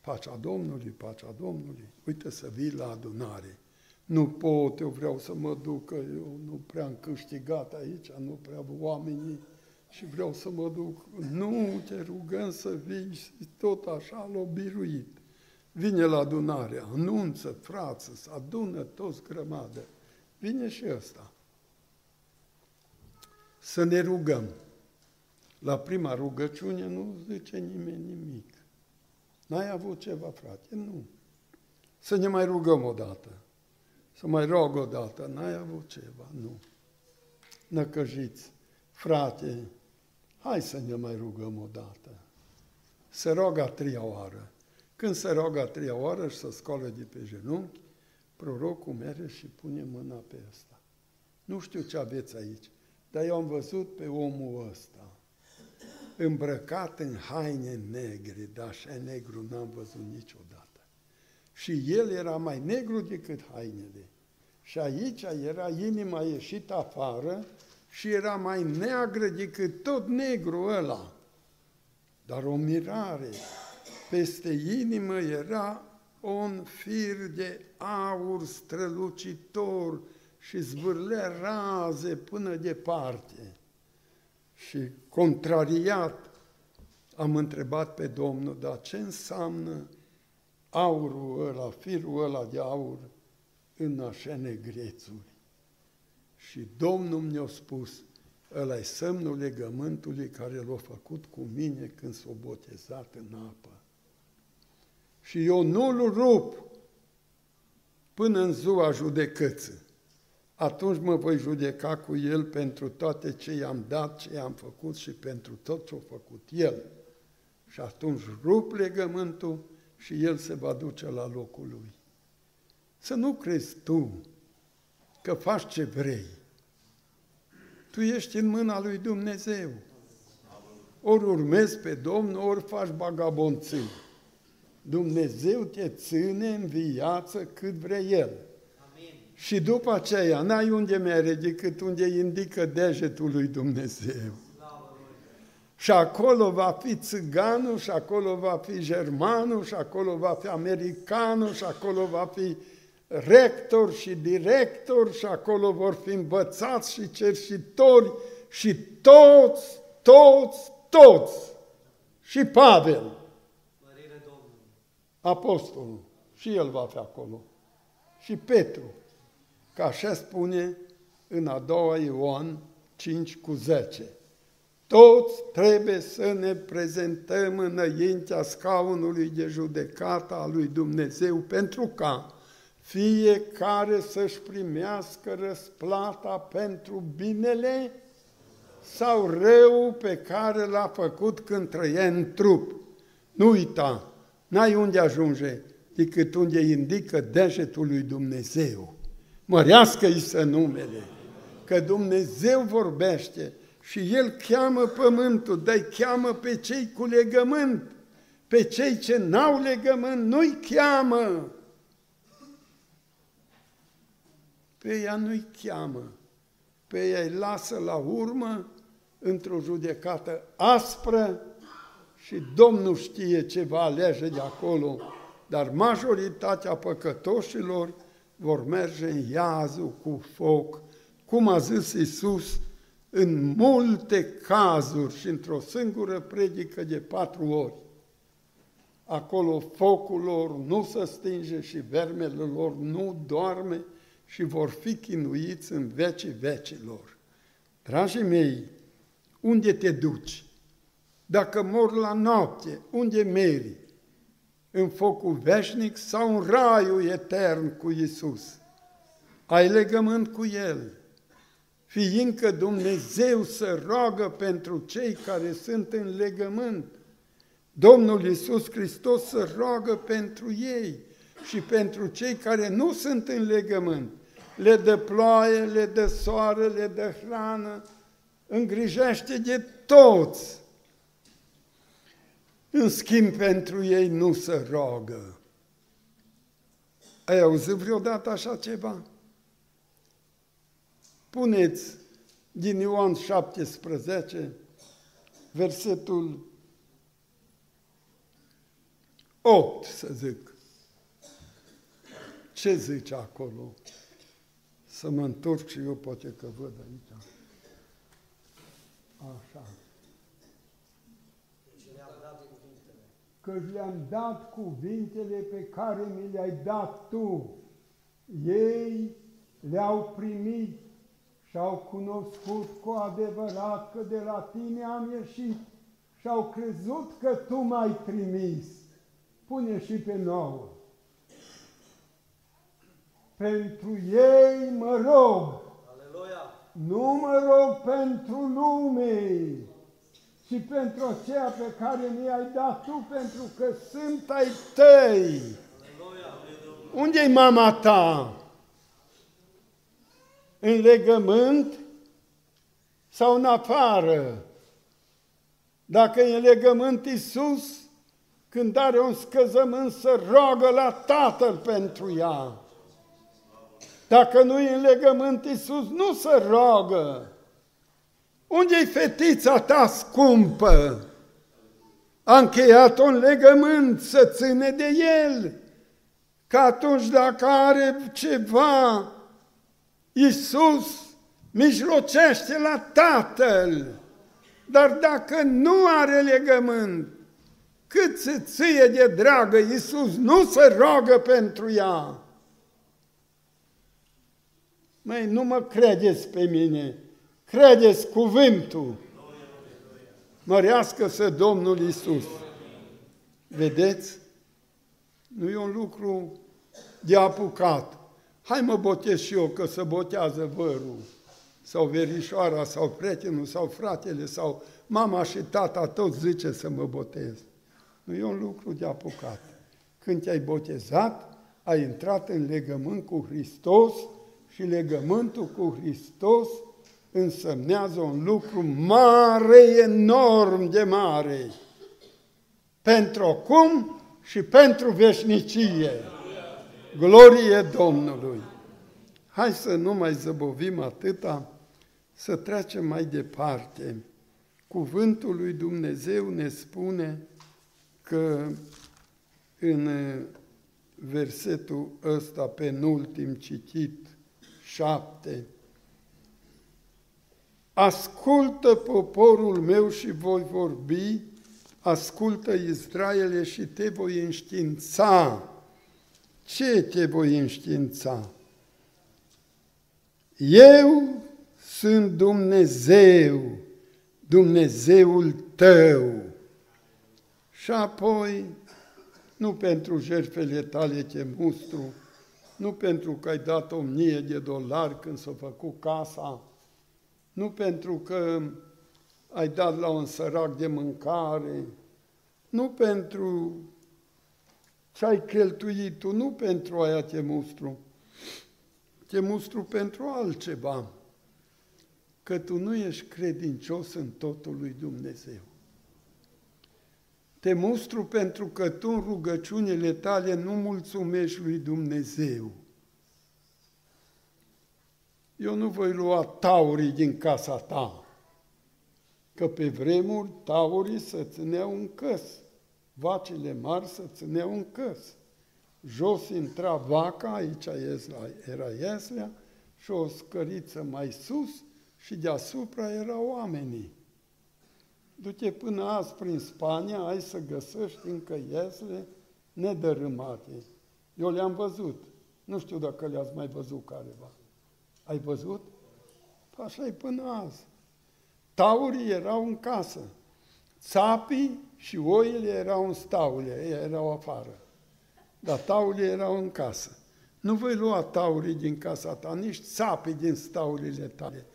A: pacea Domnului, pacea Domnului. Uite să vii la adunare. Nu pot, eu vreau să mă duc, că eu nu prea am câștigat aici, nu prea oamenii și vreau să mă duc. Nu, te rugăm să vii și tot așa l-o biruit. Vine la adunare, anunță, frață, să adună toți grămadă. Vine și ăsta. Să ne rugăm. La prima rugăciune nu zice nimeni nimic. N-ai avut ceva, frate? Nu. Să ne mai rugăm o dată. Să mai rog o dată. N-ai avut ceva? Nu. Năcăjiți. Frate, hai să ne mai rugăm o dată. Se roagă a treia oară. Când se roagă a treia oară și se scoală de pe genunchi, prorocul merge și pune mâna pe ăsta. Nu știu ce aveți aici, dar eu am văzut pe omul ăsta îmbrăcat în haine negre, dar așa negru n-am văzut niciodată. Și el era mai negru decât hainele. Și aici era inima ieșită afară și era mai neagră decât tot negru ăla. Dar o mirare, peste inimă era un fir de aur strălucitor și zvârlea raze până departe. Și contrariat am întrebat pe Domnul, dar ce înseamnă aurul ăla, firul ăla de aur în așa negrețuri? Și Domnul mi-a spus, ăla e semnul legământului care l-a făcut cu mine când s-a botezat în apă. Și eu nu-l rup până în ziua judecății. Atunci mă voi judeca cu el pentru toate ce i-am dat, ce i-am făcut și pentru tot ce a făcut el. Și atunci rup legământul și el se va duce la locul lui. Să nu crezi tu că faci ce vrei. Tu ești în mâna lui Dumnezeu. Ori urmezi pe Domnul, ori faci bagabonții. Dumnezeu te ține în viață cât vrea El. Amin. Și după aceea, n-ai unde merge decât unde indică degetul lui Dumnezeu. Și acolo va fi țiganul, și acolo va fi germanul, și acolo va fi americanul, și acolo va fi rector și director, și acolo vor fi învățați și cerșitori, și toți, toți, toți. Și Pavel apostolul, și el va fi acolo. Și Petru, ca așa spune în a doua Ioan 5 cu 10. Toți trebuie să ne prezentăm înaintea scaunului de judecată a lui Dumnezeu pentru ca fiecare să-și primească răsplata pentru binele sau rău pe care l-a făcut când trăie în trup. Nu uita, n-ai unde ajunge decât unde indică degetul lui Dumnezeu. Mărească-i să numele, că Dumnezeu vorbește și El cheamă pământul, dar cheamă pe cei cu legământ, pe cei ce n-au legământ, nu-i cheamă. Pe ea nu-i cheamă, pe ea îi lasă la urmă într-o judecată aspră și Domnul știe ce va alege de acolo, dar majoritatea păcătoșilor vor merge în iazul cu foc, cum a zis Iisus în multe cazuri și într-o singură predică de patru ori. Acolo focul lor nu se stinge și vermele lor nu doarme și vor fi chinuiți în vecii vecilor. Dragii mei, unde te duci? Dacă mor la noapte, unde meri? În focul veșnic sau în raiul etern cu Isus? Ai legământ cu El, fiindcă Dumnezeu se roagă pentru cei care sunt în legământ. Domnul Iisus Hristos se roagă pentru ei și pentru cei care nu sunt în legământ. Le dă ploaie, le dă soare, le dă hrană, îngrijește de toți. În schimb, pentru ei nu se roagă. Ai auzit vreodată așa ceva? Puneți din Ioan 17, versetul 8, să zic. Ce zice acolo? Să mă întorc și eu, poate că văd aici. Așa. Că le-am dat cuvintele pe care mi le-ai dat tu. Ei le-au primit și au cunoscut cu adevărat că de la tine am ieșit și au crezut că tu m-ai trimis. Pune și pe nouă. Pentru ei mă rog. Aleluia. Nu mă rog pentru lume, ci pentru aceea pe care mi-ai dat tu, pentru că sunt ai tăi. Unde-i mama ta? în legământ sau în afară. Dacă e în legământ Iisus, când are un scăzământ, să roagă la Tatăl pentru ea. Dacă nu e în legământ Iisus, nu se roagă. Unde-i fetița ta scumpă? A încheiat un legământ să ține de el, că atunci dacă are ceva Iisus mijlocește la Tatăl, dar dacă nu are legământ, cât se ție de dragă, Iisus nu se roagă pentru ea. Măi, nu mă credeți pe mine, credeți cuvântul. Mărească-să Domnul Iisus. Vedeți? Nu e un lucru de apucat hai mă botez și eu, că să botează vărul, sau verișoara, sau prietenul, sau fratele, sau mama și tata, tot zice să mă botez. Nu e un lucru de apucat. Când te-ai botezat, ai intrat în legământ cu Hristos și legământul cu Hristos însemnează un lucru mare, enorm de mare. Pentru acum și pentru veșnicie. Glorie Domnului! Hai să nu mai zăbovim atâta, să trecem mai departe. Cuvântul lui Dumnezeu ne spune că în versetul ăsta penultim citit, șapte, Ascultă poporul meu și voi vorbi, ascultă Israele și te voi înștiința ce te voi înștiința? Eu sunt Dumnezeu, Dumnezeul tău. Și apoi, nu pentru jertfele tale ce mustru, nu pentru că ai dat o mie de dolari când s-a făcut casa, nu pentru că ai dat la un sărac de mâncare, nu pentru ce ai cheltuit tu, nu pentru aia te mustru, te mustru pentru altceva, că tu nu ești credincios în totul lui Dumnezeu. Te mustru pentru că tu în rugăciunile tale nu mulțumești lui Dumnezeu. Eu nu voi lua taurii din casa ta, că pe vremuri taurii să țineau în căs, vacile mari să țineau în căs. Jos intra vaca, aici era ieslea, și o scăriță mai sus și deasupra erau oamenii. Du-te până azi prin Spania, ai să găsești încă iesle nedărâmate. Eu le-am văzut. Nu știu dacă le-ați mai văzut careva. Ai văzut? Păi așa e până azi. Taurii erau în casă. Țapii și oile erau în staule, erau afară. Dar taurii erau în casă. Nu voi lua taurii din casa ta, nici țapii din staulile tale.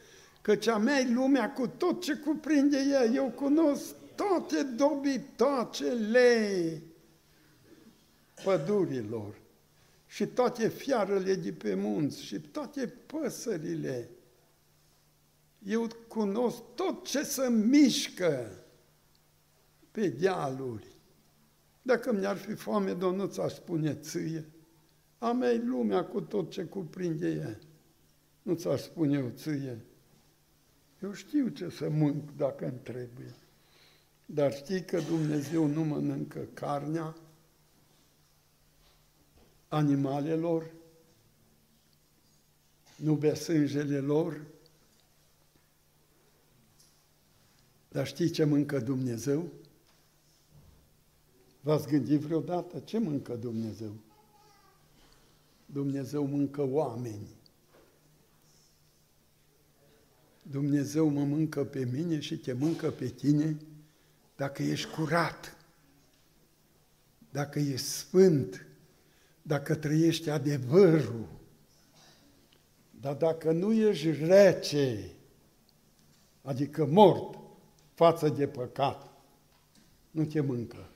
A: Căci a mea e lumea cu tot ce cuprinde ea. Eu cunosc toate dobitoacele pădurilor și toate fiarele de pe munți și toate păsările. Eu cunosc tot ce se mișcă pe dealuri. Dacă mi-ar fi foame, Domnul ți-aș spune ție. A mea e lumea cu tot ce cuprinde ea. Nu ți-aș spune eu ție. Eu știu ce să mânc dacă îmi trebuie. Dar știi că Dumnezeu nu mănâncă carnea animalelor, nu bea sângele lor, dar știi ce mâncă Dumnezeu? V-ați gândit vreodată ce mâncă Dumnezeu? Dumnezeu mâncă oameni. Dumnezeu mă mâncă pe mine și te mâncă pe tine dacă ești curat, dacă ești sfânt, dacă trăiești adevărul. Dar dacă nu ești rece, adică mort față de păcat, nu te mâncă.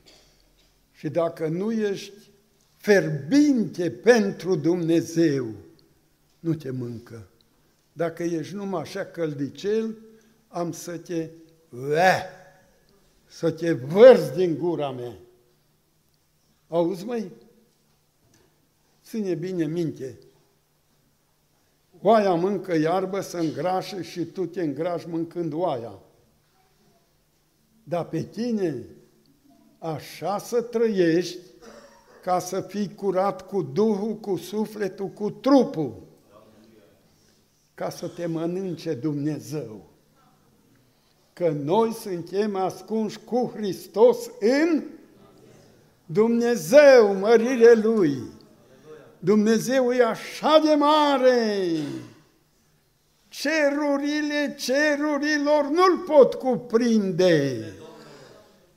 A: Și dacă nu ești ferbinte pentru Dumnezeu, nu te mâncă. Dacă ești numai așa căldicel, am să te le, să te vărzi din gura mea. Auzi, măi? Ține bine minte. Oaia mâncă iarbă, să îngrașă și tu te îngrași mâncând oaia. Dar pe tine așa să trăiești ca să fii curat cu Duhul, cu sufletul, cu trupul ca să te mănânce Dumnezeu. Că noi suntem ascunși cu Hristos în Dumnezeu, mărire Lui. Dumnezeu e așa de mare. Cerurile cerurilor nu-l pot cuprinde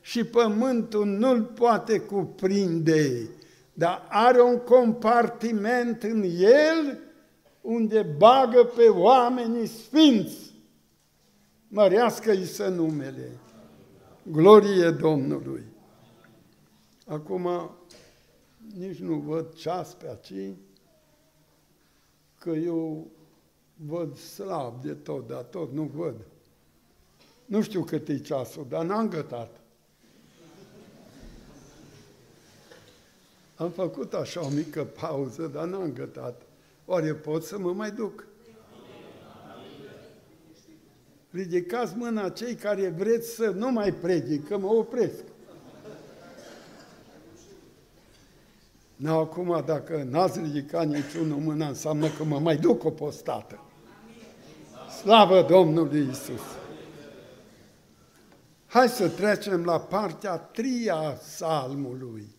A: și pământul nu-l poate cuprinde, dar are un compartiment în el unde bagă pe oamenii sfinți. Mărească-i să numele. Glorie Domnului. Acum nici nu văd ceas pe aici, că eu văd slab de tot, dar tot nu văd. Nu știu cât e ceasul, dar n-am gătat. Am făcut așa o mică pauză, dar n-am gătat. Oare pot să mă mai duc? Ridicați mâna cei care vreți să nu mai predic, că mă opresc. Nu, acum, dacă n-ați ridicat niciunul mâna, înseamnă că mă mai duc o postată. Slavă Domnului Isus! Hai să trecem la partea tria a psalmului,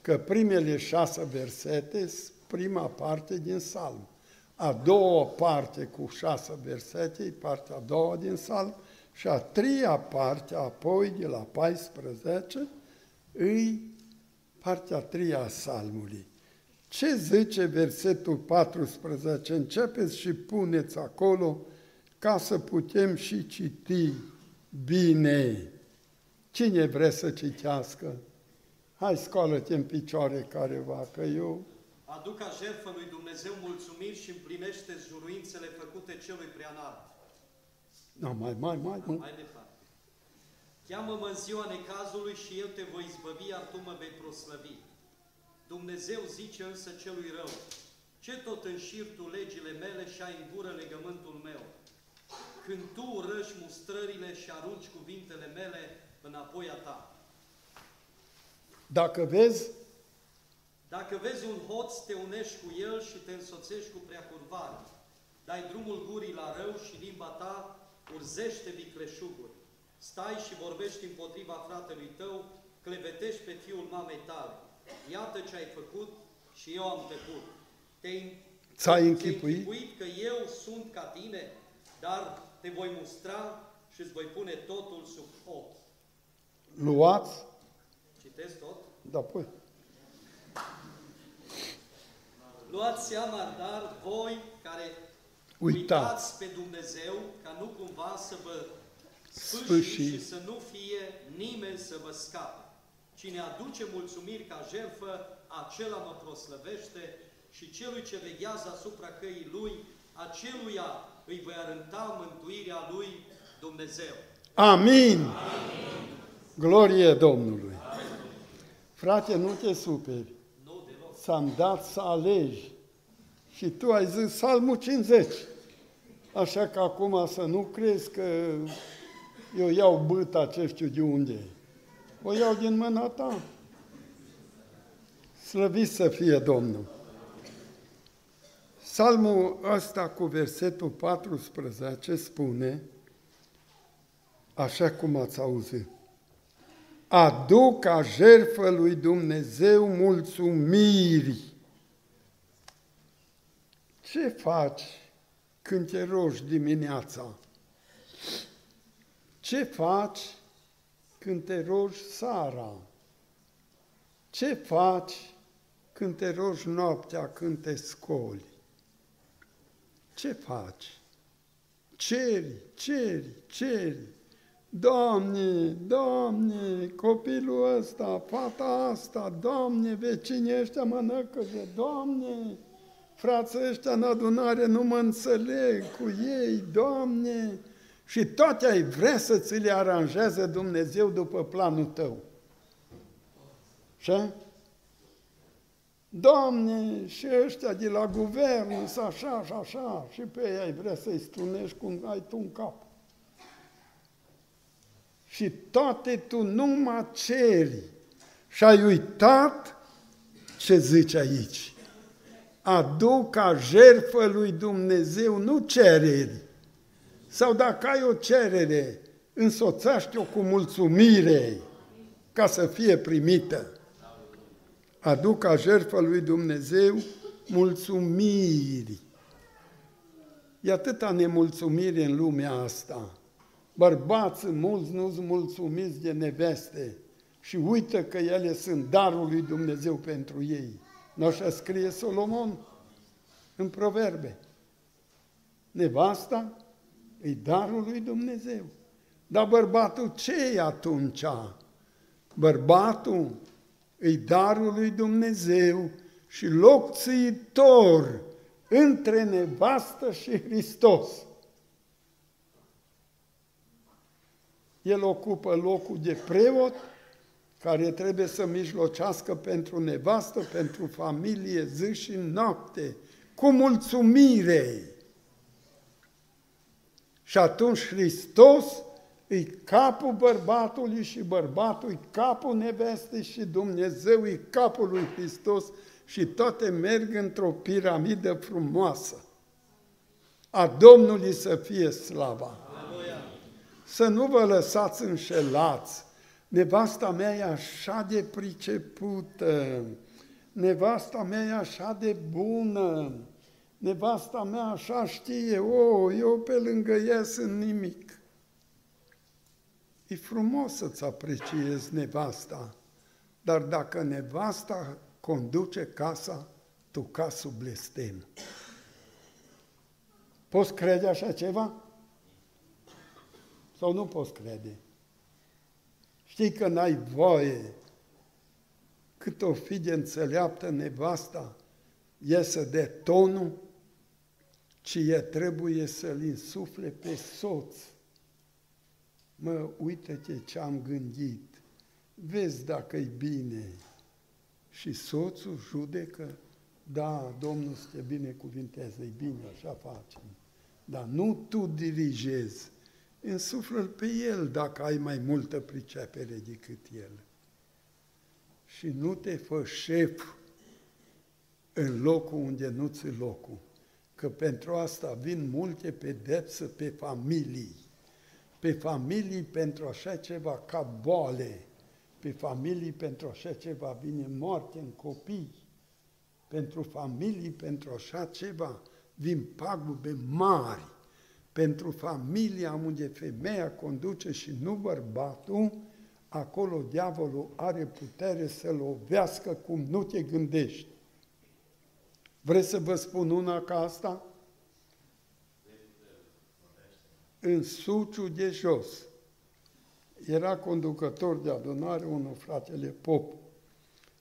A: că primele șase versete prima parte din salm. A doua parte cu șase versete, partea a doua din salm, Și a treia parte, apoi, de la 14, îi partea a treia a salmului. Ce zice versetul 14? Începeți și puneți acolo ca să putem și citi bine. Cine vrea să citească? Hai, scoală-te în picioare careva, că eu...
C: Aduc ca jertfă lui Dumnezeu mulțumiri și împlinește juruințele făcute celui preanalt.
A: No, mai, mai, mai, mai.
C: Mai departe. Cheamă-mă în ziua necazului și eu te voi izbăvi, iar tu mă vei proslăvi. Dumnezeu zice însă celui rău, ce tot înșir tu legile mele și ai în gură legământul meu? Când tu urăși mustrările și arunci cuvintele mele înapoi a ta.
A: Dacă vezi,
C: Dacă vezi un hoț, te unești cu el și te însoțești cu preacurvare. Dai drumul gurii la rău și limba ta urzește vicleșuguri. Stai și vorbești împotriva fratelui tău, clevetești pe fiul mamei tale. Iată ce ai făcut și eu am tăcut. Te-ai
A: Ți-ai
C: ți-ai
A: închipuit?
C: închipuit că eu sunt ca tine, dar te voi mustra și îți voi pune totul sub ochi.
A: luați,
C: Citesc tot?
A: da, păi,
C: Luați seama, dar voi care
A: Uitați.
C: uitați pe Dumnezeu, ca nu cumva să vă sfârși
A: Sfârși.
C: și să nu fie nimeni să vă scape. Cine aduce mulțumiri ca jertfă, acela mă proslăvește și celui ce veghează asupra căii lui, aceluia îi voi arăta mântuirea lui Dumnezeu.
A: Amin! Glorie Domnului! Frate, nu te superi.
C: Nu deloc.
A: ți-am dat să alegi. Și tu ai zis Salmul 50. Așa că acum să nu crezi că eu iau băta ce știu de unde. O iau din mâna ta. Slăvit să fie Domnul. Salmul ăsta cu versetul 14 spune, așa cum ați auzit, aduc ca jertfă lui Dumnezeu mulțumiri. Ce faci când te rogi dimineața? Ce faci când te rogi seara? Ce faci când te rogi noaptea, când te scoli? Ce faci? Ceri, ceri, ceri. Doamne, Doamne, copilul ăsta, fata asta, Doamne, vecinii ăștia mă năcăje, Doamne, frații ăștia în adunare nu mă înțeleg cu ei, Doamne, și toate ai vrea să ți le aranjeze Dumnezeu după planul tău. Și? Doamne, și ăștia de la guvern sunt așa și așa, și pe ei ai vrea să-i strunești cum ai tu în cap. Și toate tu numai ceri. Și ai uitat ce zice aici. Aduc ca jertfă lui Dumnezeu, nu cereri. Sau dacă ai o cerere, însoțește-o cu mulțumire ca să fie primită. Aduc ca jertfă lui Dumnezeu mulțumiri. E atâta nemulțumire în lumea asta. Bărbații mulți nu sunt mulțumiți de neveste și uită că ele sunt darul lui Dumnezeu pentru ei. Nu așa scrie Solomon în proverbe. Nevasta e darul lui Dumnezeu. Dar bărbatul ce e atunci? Bărbatul e darul lui Dumnezeu și loc țiitor între nevastă și Hristos. El ocupă locul de preot, care trebuie să mijlocească pentru nevastă, pentru familie, zi și noapte, cu mulțumire. Și atunci Hristos e capul bărbatului și bărbatul e capul nevestei și Dumnezeu e capul lui Hristos și toate merg într-o piramidă frumoasă. A Domnului să fie slava!
C: Aleluia!
A: Să nu vă lăsați înșelați. Nevasta mea e așa de pricepută, nevasta mea e așa de bună, nevasta mea așa știe, o, eu pe lângă ea sunt nimic. E frumos să-ți apreciezi nevasta, dar dacă nevasta conduce casa, tu ca sub blestem. Poți crede așa ceva? Sau nu poți crede? Știi că n-ai voie cât o fi de înțeleaptă nevasta, iese de tonul, ci e trebuie să-l insufle pe soț. Mă, uite-te ce am gândit, vezi dacă-i bine. Și soțul judecă, da, Domnul să te binecuvinteze, e bine, așa facem. Dar nu tu dirigezi, însuflă pe el dacă ai mai multă pricepere decât el. Și nu te fă șef în locul unde nu ți locul. Că pentru asta vin multe pedepse pe familii. Pe familii pentru așa ceva ca boale. Pe familii pentru așa ceva vine moarte în copii. Pentru familii pentru așa ceva vin pagube mari. Pentru familia unde femeia conduce și nu bărbatul, acolo diavolul are putere să lovească cum nu te gândești. Vreți să vă spun una ca asta? În Suciu de jos era conducător de adunare unul fratele Pop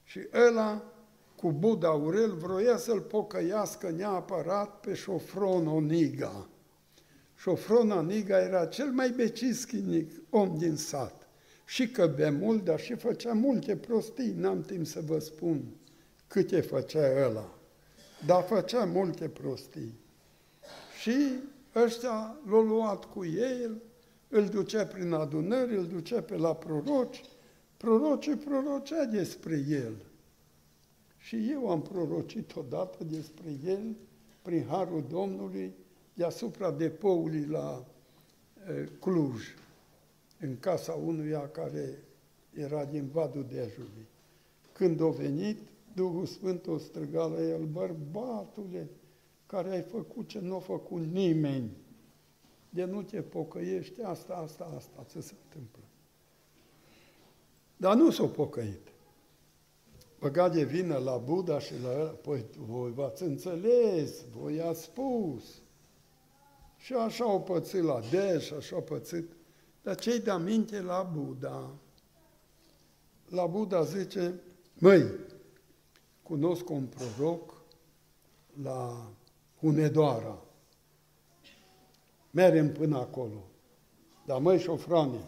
A: și ăla cu Buda Aurel vroia să-l pocăiască neapărat pe Șofron Oniga. Șofron Oniga era cel mai becischinic om din sat. Și că bea mult, dar și făcea multe prostii, n-am timp să vă spun câte făcea ăla dar făcea multe prostii. Și ăștia l-au luat cu el, îl ducea prin adunări, îl ducea pe la proroci, prorocii prorocea despre el. Și eu am prorocit odată despre el, prin Harul Domnului, deasupra depoului la e, Cluj, în casa unuia care era din Vadul Dejului. Când a venit, Duhul Sfânt o striga la el, bărbatule, care ai făcut ce nu a făcut nimeni, de nu te pocăiești, asta, asta, asta, ce se întâmplă. Dar nu s-a pocăit. Băga de vină la Buddha și la el, păi voi v-ați înțeles, voi ați spus. Și așa au pățit la Deș, așa au pățit. Dar cei de aminte la Buddha, la Buddha zice, măi, cunosc un proroc la Hunedoara. Mergem până acolo. Dar măi, șofrane,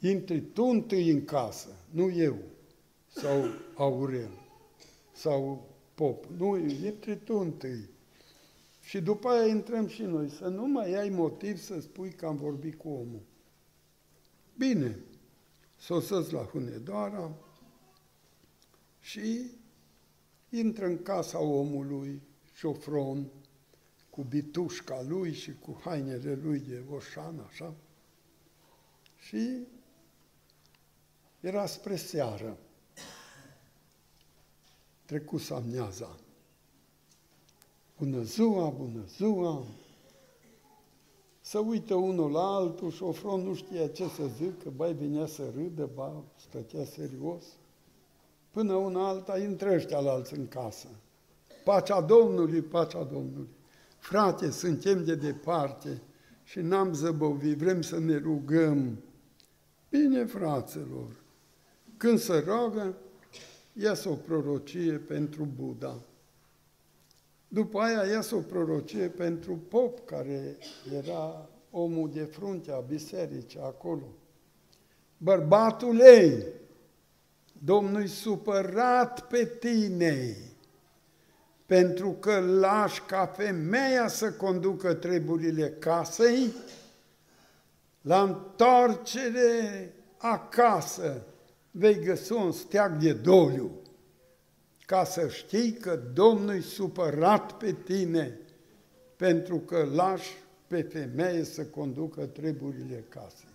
A: intri tu întâi în casă, nu eu, sau Aurel, sau Pop. Nu, intri tu întâi. Și după aia intrăm și noi, să nu mai ai motiv să spui că am vorbit cu omul. Bine, sosesc la Hunedoara și intră în casa omului, șofron, cu bitușca lui și cu hainele lui de oșan, așa, și era spre seară. Trecut amneaza. Bună ziua, bună ziua! Să uită unul la altul, șofron nu știa ce să zică, bai venea să râdă, ba stătea serios până una alta intră ăștia la alții în casă. Pacea Domnului, pacea Domnului. Frate, suntem de departe și n-am zăbovit, vrem să ne rugăm. Bine, fraților, când se roagă, iasă o prorocie pentru Buddha. După aia iasă o prorocie pentru pop, care era omul de frunte a bisericii acolo. Bărbatul ei, Domnul supărat pe tine pentru că lași ca femeia să conducă treburile casei, la întoarcere acasă vei găsi un steag de doliu, ca să știi că Domnul e supărat pe tine pentru că lași pe femeie să conducă treburile casei.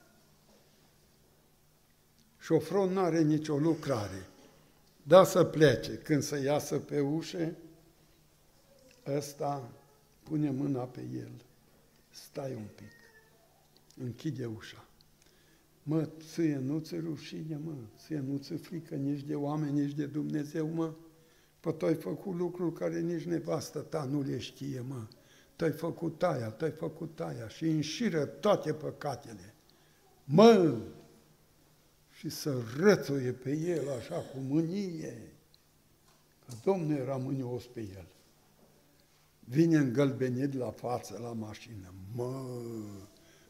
A: Șofron nu are nicio lucrare. Da să plece. Când să iasă pe ușă, ăsta pune mâna pe el. Stai un pic. Închide ușa. Mă, ție nu-ți rușine, mă, ție nu-ți frică nici de oameni, nici de Dumnezeu, mă? Păi tu ai făcut lucruri care nici nevastă ta nu le știe, mă. Tu ai făcut aia, tu ai făcut aia și înșiră toate păcatele. Mă! Și să rățuie pe el așa cu mânie. Că Domnul era mânios pe el. Vine îngălbenit la față, la mașină. Mă!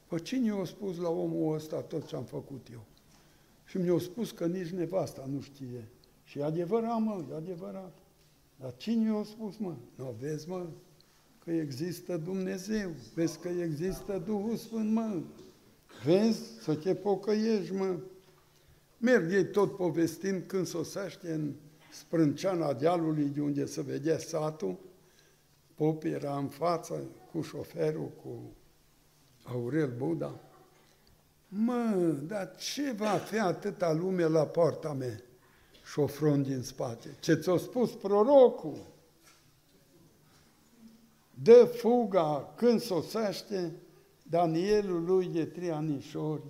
A: Păi cine i-a spus la omul ăsta tot ce am făcut eu? Și mi-a spus că nici nevasta nu știe. Și e adevărat, mă, e adevărat. Dar cine i-a spus, mă? Nu vezi, mă, că există Dumnezeu, vezi că există Duhul Sfânt, mă, vezi să te pocăiești, mă. Merg ei tot povestind când sosește în sprânceana dealului de unde se vedea satul, Pop era în față cu șoferul, cu Aurel Buda. Mă, dar ce va fi atâta lume la poarta mea? Șofron din spate. Ce ți-a spus prorocul? Dă fuga când sosește Danielul lui de trei anișori.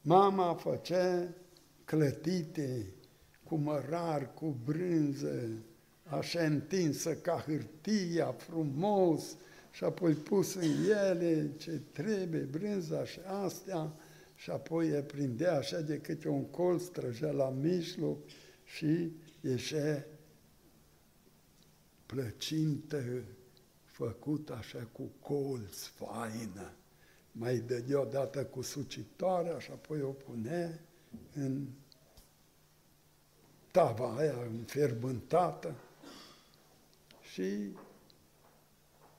A: Mama făcea clătite cu mărar, cu brânză, așa întinsă ca hârtia, frumos, și apoi pus în ele ce trebuie, brânza și astea, și apoi e prindea așa de câte un colț, străgea la mijloc și ieșea plăcintă făcut așa cu colț faină. Mai dădea odată cu sucitoarea și apoi o pune în tava aia înferbântată și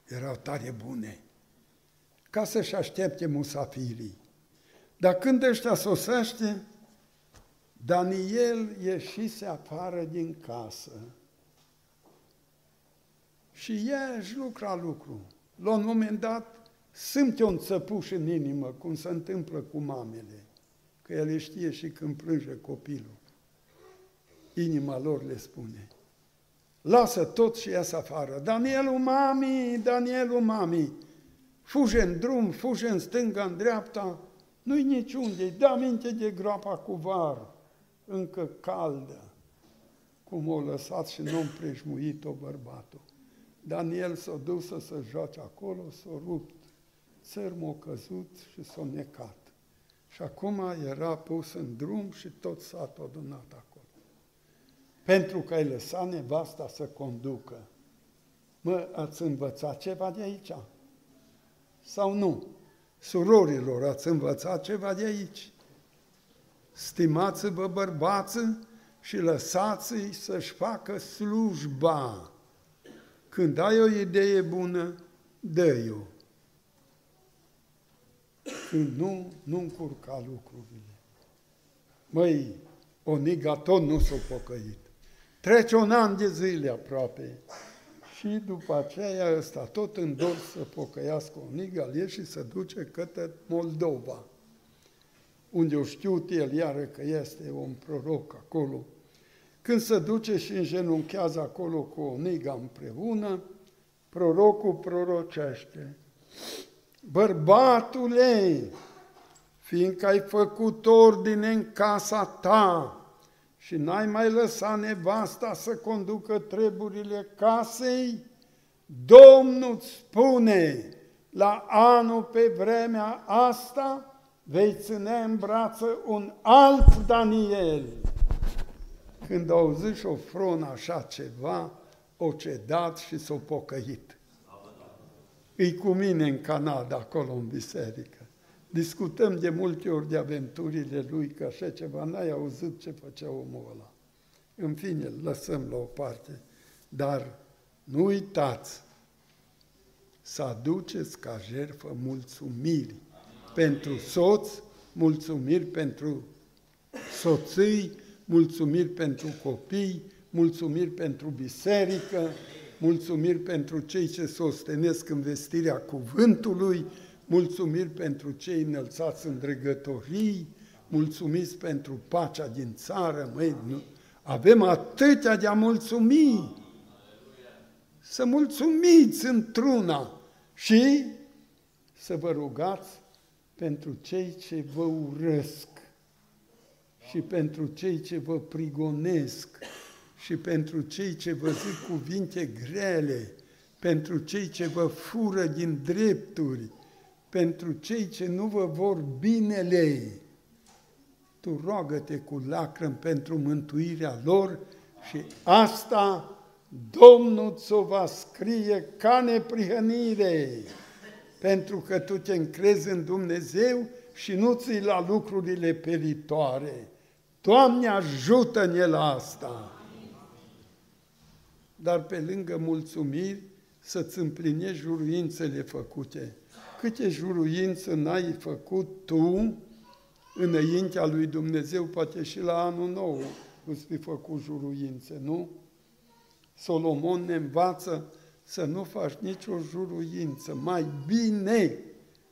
A: erau tare bune, ca să-și aștepte musafirii. Dar când ăștia sosește, Daniel ieșise afară din casă și ea își lucra lucru. La un moment dat, simte un țăpuș în inimă, cum se întâmplă cu mamele, că el știe și când plânge copilul. Inima lor le spune, lasă tot și iasă afară. Danielul, mami, Danielul, mami, fuge în drum, fuge în stânga, în dreapta, nu-i niciunde, da minte de groapa cu var, încă caldă, cum o lăsat și nu-mi preșmuit-o bărbatul. Daniel s-a dus să se joace acolo, s-a rupt, țărmul a căzut și s-a necat. Și acum era pus în drum și tot satul adunat acolo pentru că ai lăsat nevasta să conducă. Mă, ați învățat ceva de aici? Sau nu? Surorilor, ați învățat ceva de aici? Stimați-vă bărbață și lăsați-i să-și facă slujba. Când ai o idee bună, dă-i-o. Când nu, nu încurca lucrurile. Măi, Oniga tot nu s-a pocăit. Trece un an de zile aproape. Și după aceea ăsta tot îndor să pocăiască o nigalie și să duce către Moldova, unde o știut el iară că este un proroc acolo. Când se duce și îngenunchează acolo cu o niga împreună, prorocul prorocește. Bărbatule, fiindcă ai făcut ordine în casa ta, și n-ai mai lăsat nevasta să conducă treburile casei, Domnul îți spune, la anul pe vremea asta vei ține în brață un alt Daniel. Când a auzit și o fronă așa ceva, o cedat și s-o pocăit. Îi cu mine în Canada, acolo în biserică. Discutăm de multe ori de aventurile lui, că așa ceva, n-ai auzit ce făcea omul ăla. În fine, lăsăm la o parte. Dar nu uitați să aduceți ca jertfă mulțumiri pentru soț, mulțumiri pentru soții, mulțumiri pentru copii, mulțumiri pentru biserică, mulțumiri pentru cei ce sostenesc în vestirea cuvântului, mulțumiri pentru cei înălțați în dregătorii, mulțumiți pentru pacea din țară, măi, nu, avem atâtea de a mulțumi. Să mulțumiți într-una și să vă rugați pentru cei ce vă urăsc și pentru cei ce vă prigonesc și pentru cei ce vă zic cuvinte grele, pentru cei ce vă fură din drepturi, pentru cei ce nu vă vor binele. Tu roagă-te cu lacrimi pentru mântuirea lor și asta Domnul ți-o va scrie ca neprihănire, pentru că tu te încrezi în Dumnezeu și nu ți la lucrurile peritoare. Doamne, ajută-ne la asta! Dar pe lângă mulțumiri, să-ți împlinești juruințele făcute. Câte juruință n-ai făcut tu înaintea lui Dumnezeu, poate și la anul nou îți fi făcut juruințe, nu? Solomon ne învață să nu faci nicio juruință. Mai bine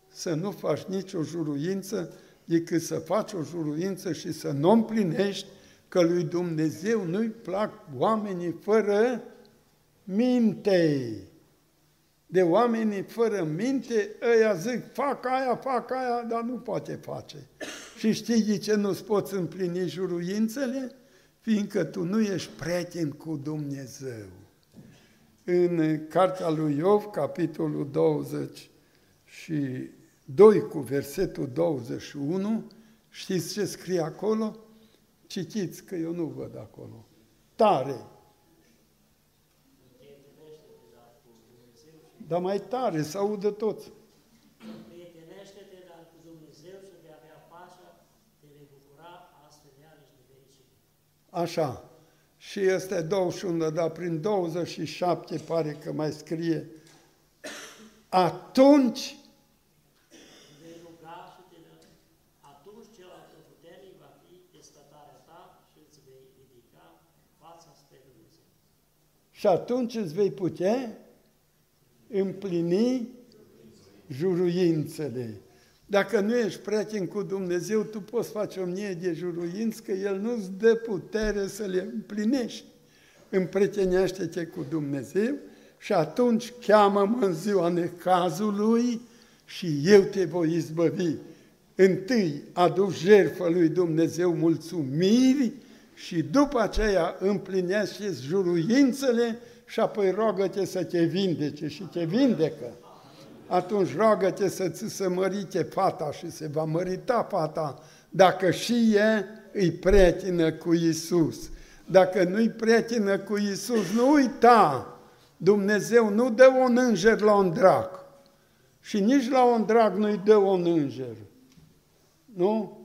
A: să nu faci nicio juruință decât să faci o juruință și să nu împlinești că lui Dumnezeu nu-i plac oamenii fără minte. De oamenii fără minte, ăia zic, fac aia, fac aia, dar nu poate face. Și știi de ce nu-ți poți împlini juruințele? Fiindcă tu nu ești prieten cu Dumnezeu. În cartea lui Iov, capitolul 20 și 2 cu versetul 21, știți ce scrie acolo? Citiți, că eu nu văd acolo. Tare, dar mai tare, să audă toți.
D: Prietenește-te dar cu Dumnezeu și de avea pacea, te vei bucura astfel iarăși de fericire.
A: Așa. Și este 21, dar prin 27 pare că mai scrie atunci
D: Vei ruga și te vei, atunci cel puternic va fi descătarea ta și îți vei ridica
A: împlini juruințele. Dacă nu ești prieten cu Dumnezeu, tu poți face o mie de juruinți, că El nu-ți dă putere să le împlinești. Împrietenește-te cu Dumnezeu și atunci cheamă-mă în ziua necazului și eu te voi izbăvi. Întâi aduci jertfă lui Dumnezeu mulțumiri și după aceea împlinește juruințele și apoi roagă-te să te vindece și te vindecă. Atunci roagă-te să ți se mărite fata și se va mărita fata dacă și ea îi prietină cu Isus. Dacă nu-i prietină cu Isus, nu uita, Dumnezeu nu dă un înger la un drac și nici la un drag nu-i dă un înger. Nu?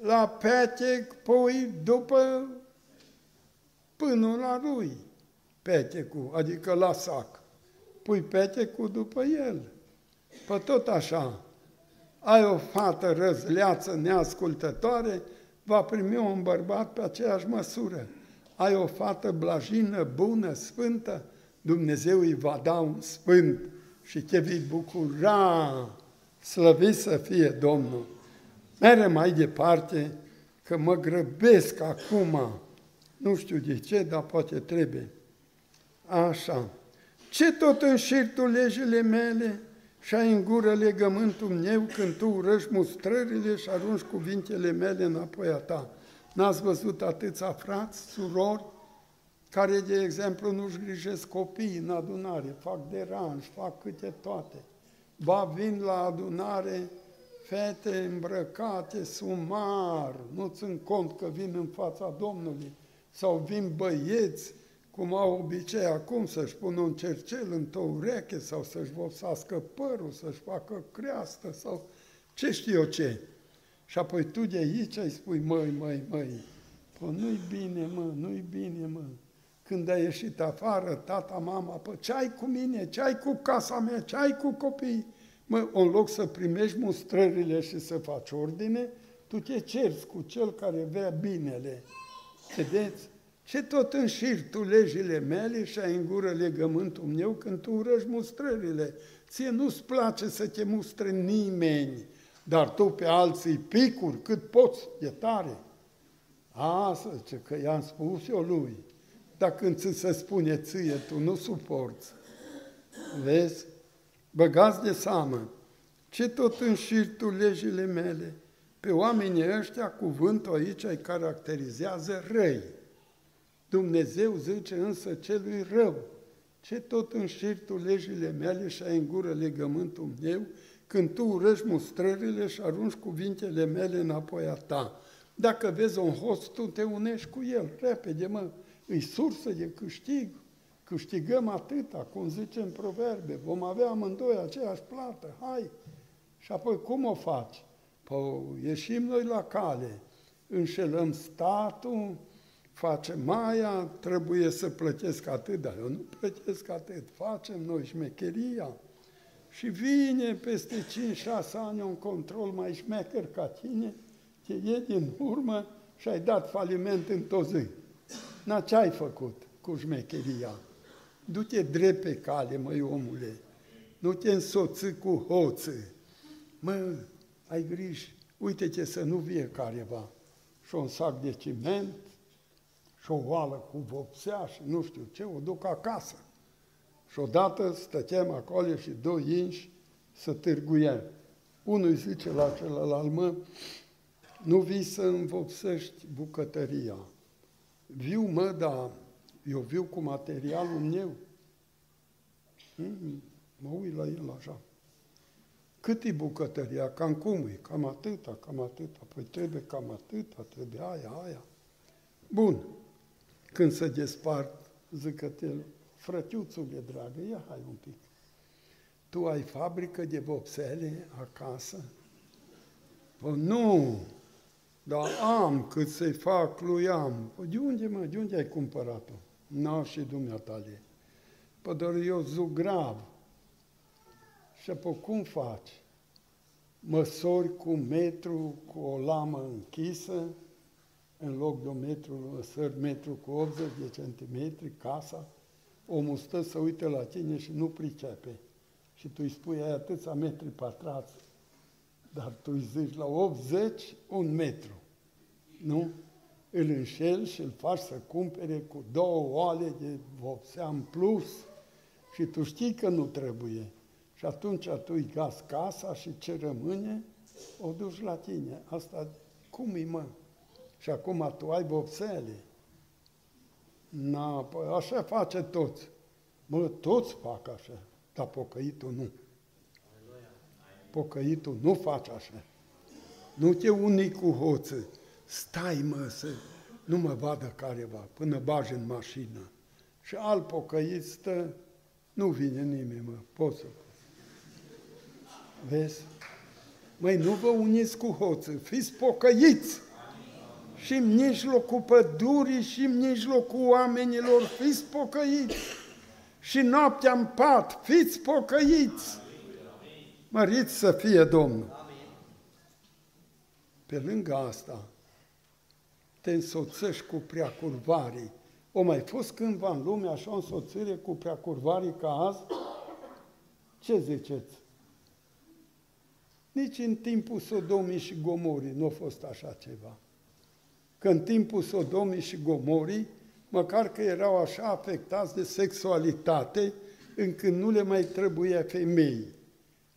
A: La petec pui după până la lui petecul, adică la sac. Pui petecul după el. Pe tot așa, ai o fată răzleață, neascultătoare, va primi un bărbat pe aceeași măsură. Ai o fată blajină, bună, sfântă, Dumnezeu îi va da un sfânt și te vei bucura, slăvit să fie Domnul. Mere mai departe, că mă grăbesc acum, nu știu de ce, dar poate trebuie. Așa. Ce tot înșiri tu legile mele și ai în gură legământul meu când tu urăști mustrările și arunci cuvintele mele înapoi a ta? N-ați văzut atâția frați, surori, care, de exemplu, nu-și grijesc copiii în adunare, fac deranj, fac câte toate. Ba vin la adunare fete îmbrăcate sumar, nu țin cont că vin în fața Domnului, sau vin băieți, cum au obicei acum, să-și pună un cercel într-o ureche sau să-și vopsească părul, să-și facă creastă sau ce știu eu ce. Și apoi tu de aici îi spui, măi, măi, măi, păi nu-i bine, mă, nu-i bine, mă. Când ai ieșit afară, tata, mama, păi ce ai cu mine, ce ai cu casa mea, ce ai cu copiii? Mă, în loc să primești mustrările și să faci ordine, tu te cerți cu cel care vrea binele. Vedeți? Ce tot înșiri tu legile mele și ai în gură legământul meu când tu urăști mustrările. Ție nu-ți place să te mustre nimeni, dar tu pe alții picuri cât poți, e tare. Asta ce că i-am spus eu lui. Dar când ți se spune ție, tu nu suporți. Vezi? Băgați de seamă. Ce tot înșiri tu legile mele? Pe oamenii ăștia, cuvântul aici îi caracterizează răi. Dumnezeu zice însă celui rău, ce tot înșiri tu legile mele și ai în gură legământul meu, când tu urăști mustrările și arunci cuvintele mele înapoi a ta. Dacă vezi un host, tu te unești cu el, repede, mă, îi sursă de câștig, câștigăm atâta, cum zice în proverbe, vom avea amândoi aceeași plată, hai! Și apoi cum o faci? Păi ieșim noi la cale, înșelăm statul, facem maia, trebuie să plătesc atât, dar eu nu plătesc atât, facem noi șmecheria. Și vine peste 5-6 ani un control mai șmecher ca tine, te iei din urmă și ai dat faliment în toți zi. Na, ce ai făcut cu șmecheria? Du-te drept pe cale, măi omule, nu te însoți cu hoță. Mă, ai grijă, uite ce să nu vie careva. Și un sac de ciment, și o oală cu vopsea și nu știu ce, o duc acasă. Și odată stăteam acolo și doi inși să târguiem. Unul zice la celălalt, mă, nu vii să învopsești bucătăria. Viu, mă, dar eu viu cu materialul meu. Hmm, mă uit la el așa. Cât e bucătăria? Cam cum e? Cam atâta, cam atâta. Păi trebuie cam atâta, trebuie aia, aia. Bun. Când se despart, zică el, frătiuțule dragă, ia hai un pic. Tu ai fabrică de vopsele acasă? Păi nu, dar am cât să-i fac lui am. Păi de unde, mă, de unde ai cumpărat-o? Nu și dumneatale. Păi doar eu zugrav. Și apoi cum faci? Măsori cu metru, cu o lamă închisă, în loc de un metru, măsări metru cu 80 de centimetri, casa, omul stă să uite la tine și nu pricepe. Și tu îi spui, ai atâția metri pătrați, dar tu îi zici la 80, un metru. Nu? Îl înșel și îl faci să cumpere cu două oale de vopsea în plus și tu știi că nu trebuie. Și atunci tu îi gas casa și ce rămâne, o duci la tine. Asta cum e, mă? Și acum tu ai vopsele. Na, păi așa face toți. Mă, toți fac așa, dar pocăitul nu. Pocăitul nu face așa. Nu te uni cu hoță. Stai, mă, să nu mă vadă careva, până bagi în mașină. Și alt pocăit stă, nu vine nimeni, mă, poți să Vezi? Măi, nu vă uniți cu hoță, fiți pocăiți! și în mijlocul pădurii și în mijlocul oamenilor, fiți pocăiți. Și noaptea în pat, fiți pocăiți. Măriți să fie Domnul. Pe lângă asta, te însoțești cu preacurvarii. O mai fost cândva în lume așa o însoțire cu preacurvarii ca azi? Ce ziceți? Nici în timpul Sodomii și Gomorii nu a fost așa ceva că în timpul Sodomii și Gomorii, măcar că erau așa afectați de sexualitate, încât nu le mai trebuia femei.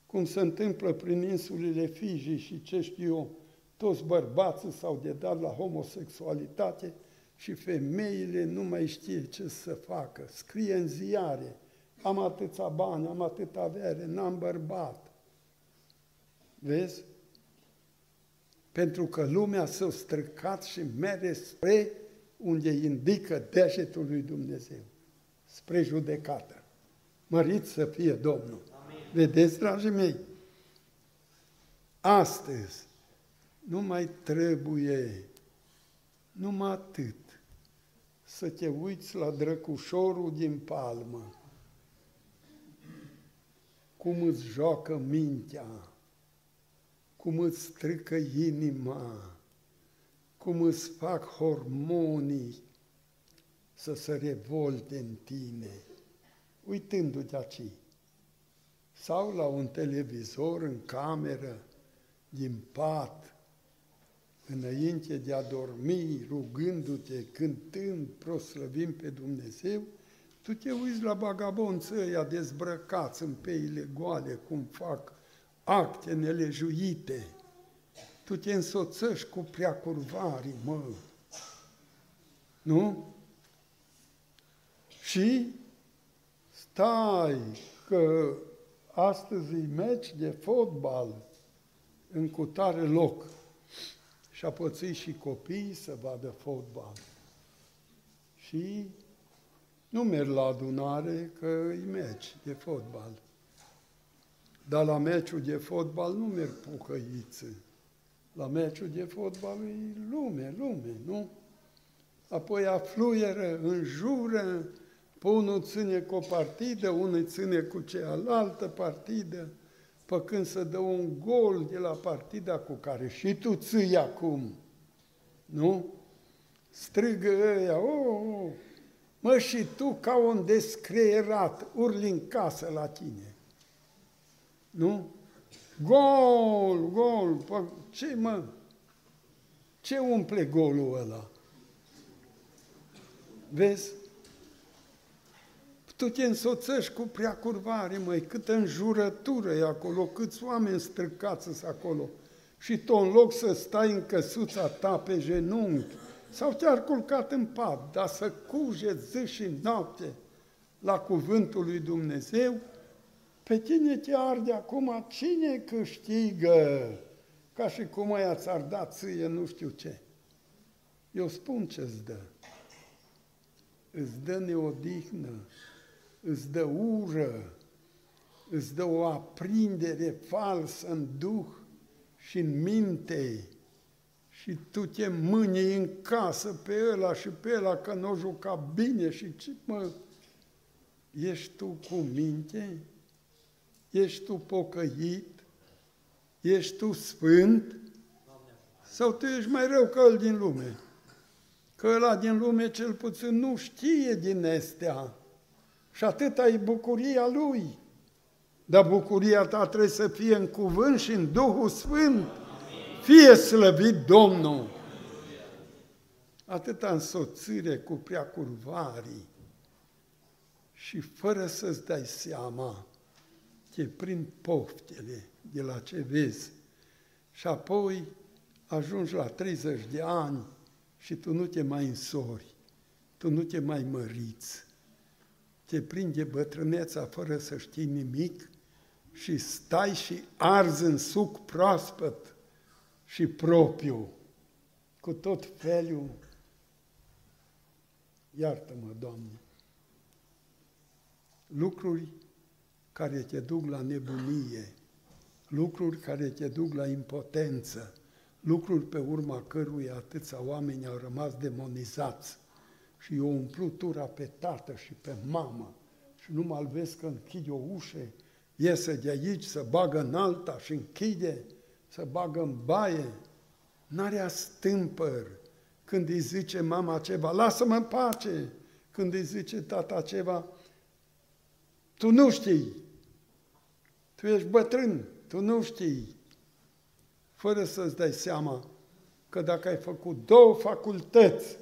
A: Cum se întâmplă prin insulele Fiji și ce știu eu, toți bărbații s-au dedat la homosexualitate și femeile nu mai știe ce să facă. Scrie în ziare, am atâția bani, am atâta avere, n-am bărbat. Vezi? pentru că lumea s-a străcat și merge spre unde indică deșetul lui Dumnezeu, spre judecată. Mărit să fie Domnul! Amin. Vedeți, dragii mei? Astăzi nu mai trebuie numai atât să te uiți la drăcușorul din palmă, cum îți joacă mintea, cum îți strică inima, cum îți fac hormonii să se revolte în tine, uitându-te aici. Sau la un televizor în cameră, din pat, înainte de a dormi, rugându-te, cântând, proslăvim pe Dumnezeu, tu te uiți la bagabonță ăia dezbrăcați în peile goale, cum fac acte nelejuite. Tu te însoțești cu preacurvarii, mă. Nu? Și stai că astăzi e meci de fotbal în cutare loc și a pățit și copiii să vadă fotbal. Și nu merg la adunare că e meci de fotbal. Dar la meciul de fotbal nu merg pucăiță. La meciul de fotbal e lume, lume, nu? Apoi afluieră, înjură, pe unul ține cu o partidă, unul ține cu cealaltă partidă, pe când să dă un gol de la partida cu care și tu ții acum, nu? Strigă ăia, oh, oh, mă, și tu ca un descreierat, urli în casă la tine. Nu? Gol, gol, pă, ce mă? Ce umple golul ăla? Vezi? Tu te însoțești cu preacurvare, măi, câtă înjurătură e acolo, câți oameni străcați sunt acolo. Și tu în loc să stai în căsuța ta pe genunchi, sau te-ar culcat în pat, dar să cugeți zi și noapte la cuvântul lui Dumnezeu, pe tine te arde acum cine câștigă, ca și cum aia ți-ar da ție nu știu ce. Eu spun ce-ți dă. Îți dă neodihnă, îți dă ură, îți dă o aprindere falsă în duh și în minte și tu te mâni în casă pe ăla și pe ăla că nu o juca bine și ce mă... Ești tu cu minte? Ești tu pocăit? Ești tu sfânt? Sau tu ești mai rău ca el din lume? Că ăla din lume cel puțin nu știe din astea. Și atâta e bucuria lui. Dar bucuria ta trebuie să fie în cuvânt și în Duhul Sfânt. Fie slăvit Domnul! Atâta însoțire cu prea curvarii și fără să-ți dai seama, te prind poftele de la ce vezi și apoi ajungi la 30 de ani și tu nu te mai însori, tu nu te mai măriți, te prinde bătrâneța fără să știi nimic și stai și arzi în suc proaspăt și propriu, cu tot felul. Iartă-mă, Doamne! Lucruri care te duc la nebunie, lucruri care te duc la impotență, lucruri pe urma căruia atâția oameni au rămas demonizați, și eu umplu tura pe tată și pe mamă și nu mă vezi că închide o ușă, iese de aici, să bagă în alta și închide, să bagă în baie. N-are stâmpăr când îi zice mama ceva, lasă-mă în pace, când îi zice tata ceva, tu nu știi, tu ești bătrân, tu nu știi, fără să-ți dai seama că dacă ai făcut două facultăți,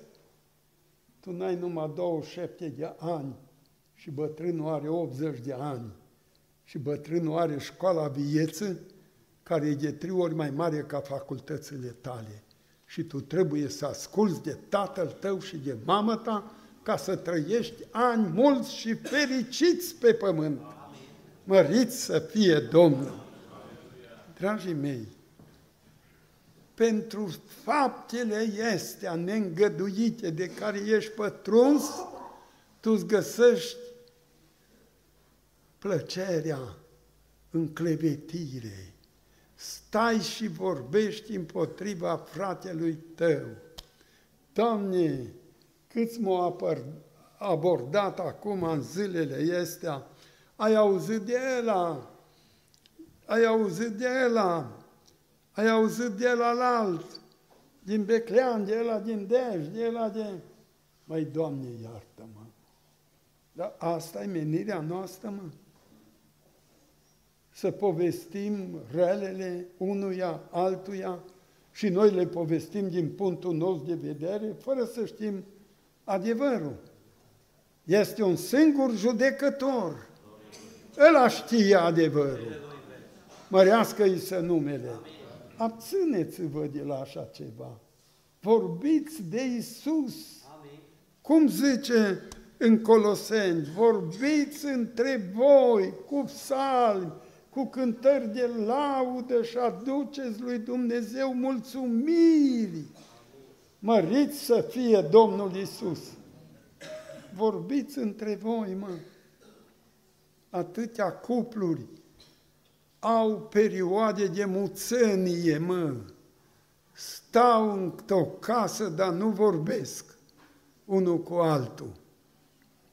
A: tu n-ai numai 27 de ani și bătrânul are 80 de ani și bătrânul are școala vieță care e de trei ori mai mare ca facultățile tale. Și tu trebuie să asculți de tatăl tău și de mama ta ca să trăiești ani mulți și fericiți pe pământ. Măriți să fie Domnul! Dragii mei, pentru faptele este neîngăduite de care ești pătruns, tu îți găsești plăcerea în clevetire. Stai și vorbești împotriva fratelui tău. Doamne, câți m-au abordat acum în zilele astea, ai auzit de el, ai auzit de el, ai auzit de la alt, din Beclean, de la din Dej, de la de... Măi, Doamne, iartă-mă! Dar asta e menirea noastră, mă? Să povestim relele unuia, altuia și noi le povestim din punctul nostru de vedere, fără să știm adevărul. Este un singur judecător. Ăla știe adevărul. mărească-i să numele. Abțineți-vă de la așa ceva. Vorbiți de Isus. Cum zice în Coloseni, vorbiți între voi cu psalmi, cu cântări de laudă și aduceți lui Dumnezeu mulțumiri. Măriți să fie Domnul Isus. Vorbiți între voi, mă. Atâtea cupluri au perioade de muțenie, mă. Stau într-o casă, dar nu vorbesc unul cu altul.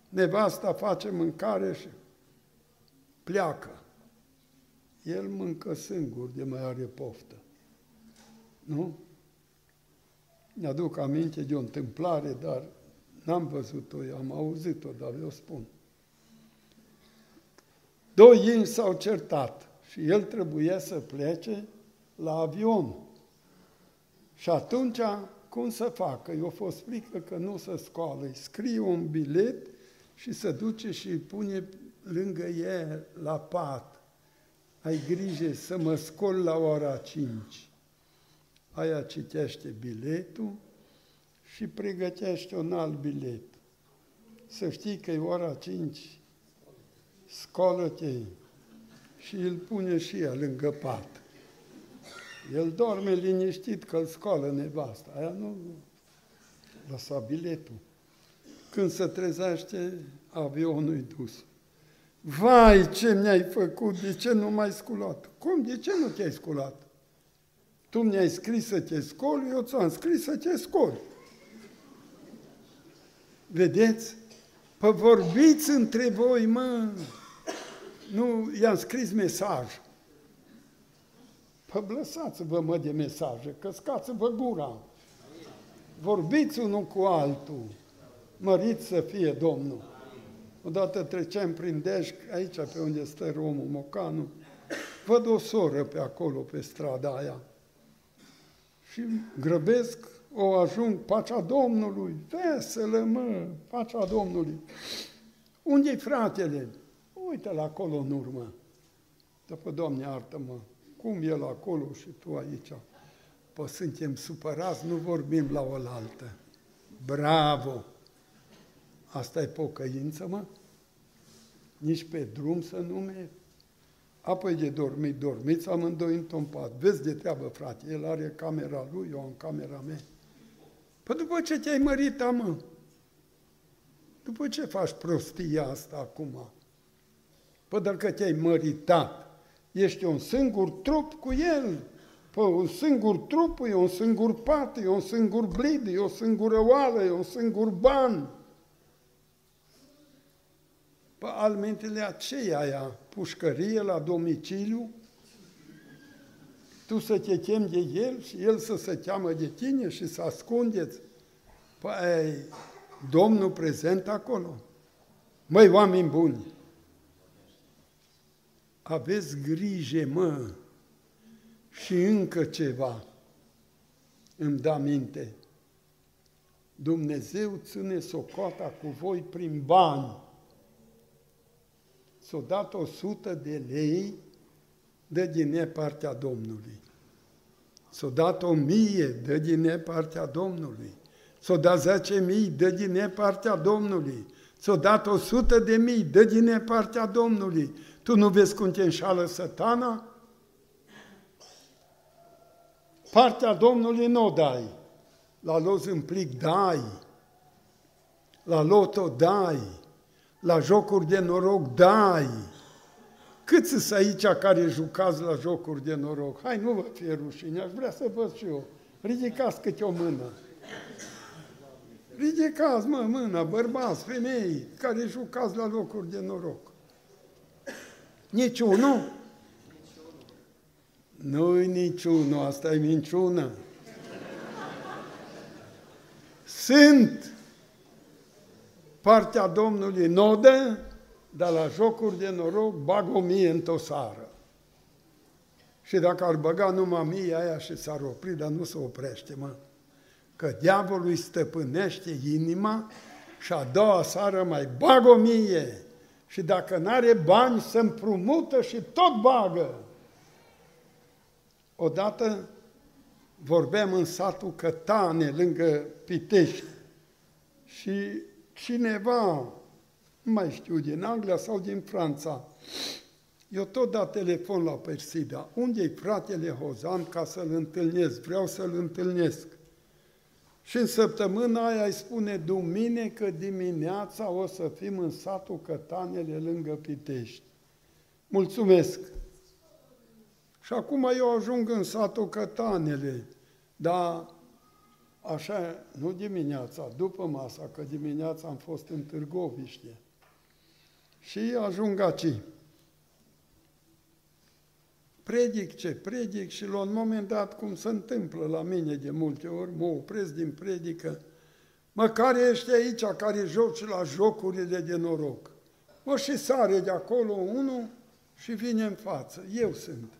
A: Nevasta face mâncare și pleacă. El mâncă singur de mai are poftă. Nu? Mi-aduc aminte de o întâmplare, dar n-am văzut-o, eu am auzit-o, dar eu spun. Doi inși s-au certat și el trebuia să plece la avion. Și atunci, cum să facă? Eu fost frică că nu se scoală. Îi scrie un bilet și se duce și îi pune lângă ea la pat. Ai grijă să mă scol la ora 5. Aia citește biletul și pregătește un alt bilet. Să știi că e ora 5, scolă-te și îl pune și ea lângă pat. El dorme liniștit că îl scoală nevasta. Aia nu lăsa biletul. Când se trezește, avionul dus. Vai, ce mi-ai făcut, de ce nu m-ai sculat? Cum, de ce nu te-ai sculat? Tu mi-ai scris să te scoli, eu ți-am scris să te scoli. Vedeți? Pă vorbiți între voi, mă. Nu, i-am scris mesaj. Pă lăsați-vă, mă, de mesaje, căscați-vă gura. Vorbiți unul cu altul. Măriți să fie Domnul. Odată treceam prin Deșc, aici pe unde stă Romul Mocanu, văd o soră pe acolo, pe strada aia. Și grăbesc, o ajung, pacea Domnului, veselă, mă, pacea Domnului. Unde-i fratele? Uite-l acolo în urmă. După, Doamne, iartă-mă, cum el acolo și tu aici? Păi suntem supărați, nu vorbim la oaltă. Bravo! Asta e pocăință, mă? Nici pe drum să nu mergi. Apoi de dormit, dormiți amândoi într-un pat. Vezi de treabă, frate, el are camera lui, eu am camera mea. Păi după ce te-ai mărit, mă, după ce faci prostia asta acum? Păi dacă te-ai măritat, ești un singur trup cu el. Păi un singur trup, e un singur pat, e un singur blid, e o singură oală, e un singur ban. Pe almentele aceia, pușcărie la domiciliu, tu să te chem de el și el să se cheamă de tine și să ascundeți. Păi, Domnul prezent acolo. Măi, oameni buni, aveți grijă, mă, și încă ceva îmi da minte. Dumnezeu ține socota cu voi prin bani s-o dat o sută de lei, dă din partea Domnului. S-o dat o mie, dă din partea Domnului. S-o dat zece mii, dă din partea Domnului. S-o dat o sută de mii, dă din partea Domnului. Tu nu vezi cum te înșală satana? Partea Domnului nu o dai. La loz în plic dai. La loto dai la jocuri de noroc, dai. Cât sunt aici care jucați la jocuri de noroc? Hai, nu vă fie rușine, aș vrea să văd și eu. Ridicați câte o mână. Ridicați, mă, mâna, bărbați, femei, care jucați la locuri de noroc. Niciunul? Nu-i niciunul, asta e minciună. Sunt partea Domnului nodă, dar la jocuri de noroc bag o mie în tosară. Și dacă ar băga numai mie aia și s-ar opri, dar nu se oprește, mă. Că diavolul îi stăpânește inima și a doua seară mai bag o mie. Și dacă n-are bani, se împrumută și tot bagă. Odată vorbeam în satul Cătane, lângă Pitești, și cineva, nu mai știu, din Anglia sau din Franța, eu tot dat telefon la Persida. Unde-i fratele Hozan ca să-l întâlnesc? Vreau să-l întâlnesc. Și în săptămâna aia îi spune, duminică dimineața o să fim în satul Cătanele lângă Pitești. Mulțumesc! Și acum eu ajung în satul Cătanele, dar așa, nu dimineața, după masa, că dimineața am fost în Târgoviște. Și ajung aici predic ce predic și la un moment dat, cum se întâmplă la mine de multe ori, mă opresc din predică, mă, care ești aici, care joci la jocurile de noroc? Mă, și sare de acolo unul și vine în față. Eu sunt.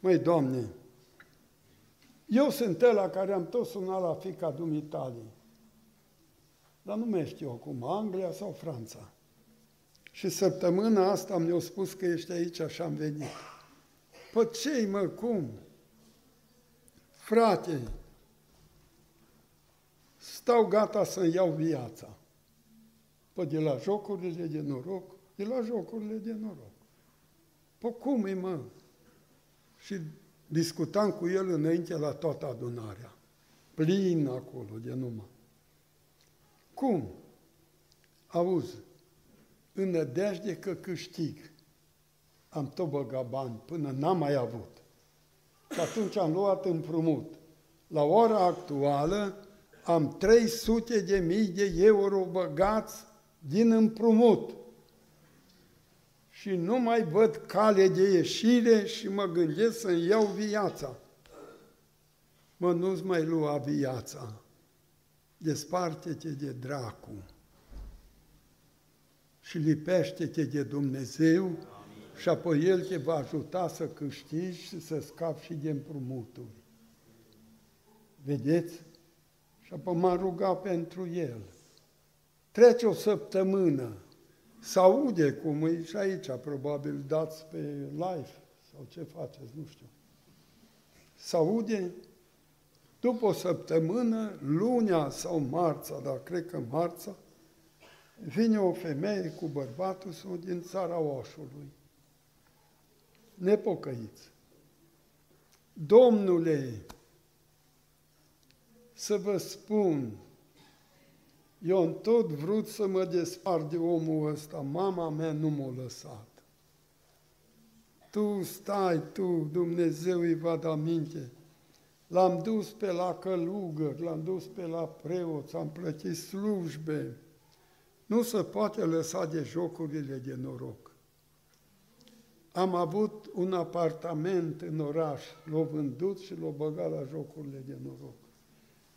A: Măi, Doamne, eu sunt ăla care am tot sunat la fica dumitale. Dar nu mai știu acum, Anglia sau Franța. Și săptămâna asta mi-au spus că ești aici și am venit. Păi ce mă, cum? Frate, stau gata să-mi iau viața. Păi de la jocurile de noroc, de la jocurile de noroc. Păi cum e, mă? Și discutam cu el înainte la toată adunarea. Plin acolo de numai. Cum? Auzi, în nădejde că câștig. Am tot băgat bani până n-am mai avut. Și atunci am luat împrumut. La ora actuală am 300 de mii de euro băgați din împrumut. Și nu mai văd cale de ieșire și mă gândesc să-mi iau viața. Mă, nu-ți mai lua viața. Desparte-te de dracu și lipește-te de Dumnezeu Amin. și apoi El te va ajuta să câștigi și să scapi și de împrumuturi. Vedeți? Și apoi m-am rugat pentru El. Trece o săptămână, să aude cum e și aici, probabil dați pe live sau ce faceți, nu știu. Să aude după o săptămână, lunea sau marța, dar cred că marța, vine o femeie cu bărbatul său din țara Oșului, nepocăiți. Domnule, să vă spun, eu am tot vrut să mă despart de omul ăsta, mama mea nu m-a lăsat. Tu stai, tu, Dumnezeu îi va da minte. L-am dus pe la călugăr, l-am dus pe la preoți, am plătit slujbe, nu se poate lăsa de jocurile de noroc. Am avut un apartament în oraș, l-au vândut și l-au băgat la jocurile de noroc.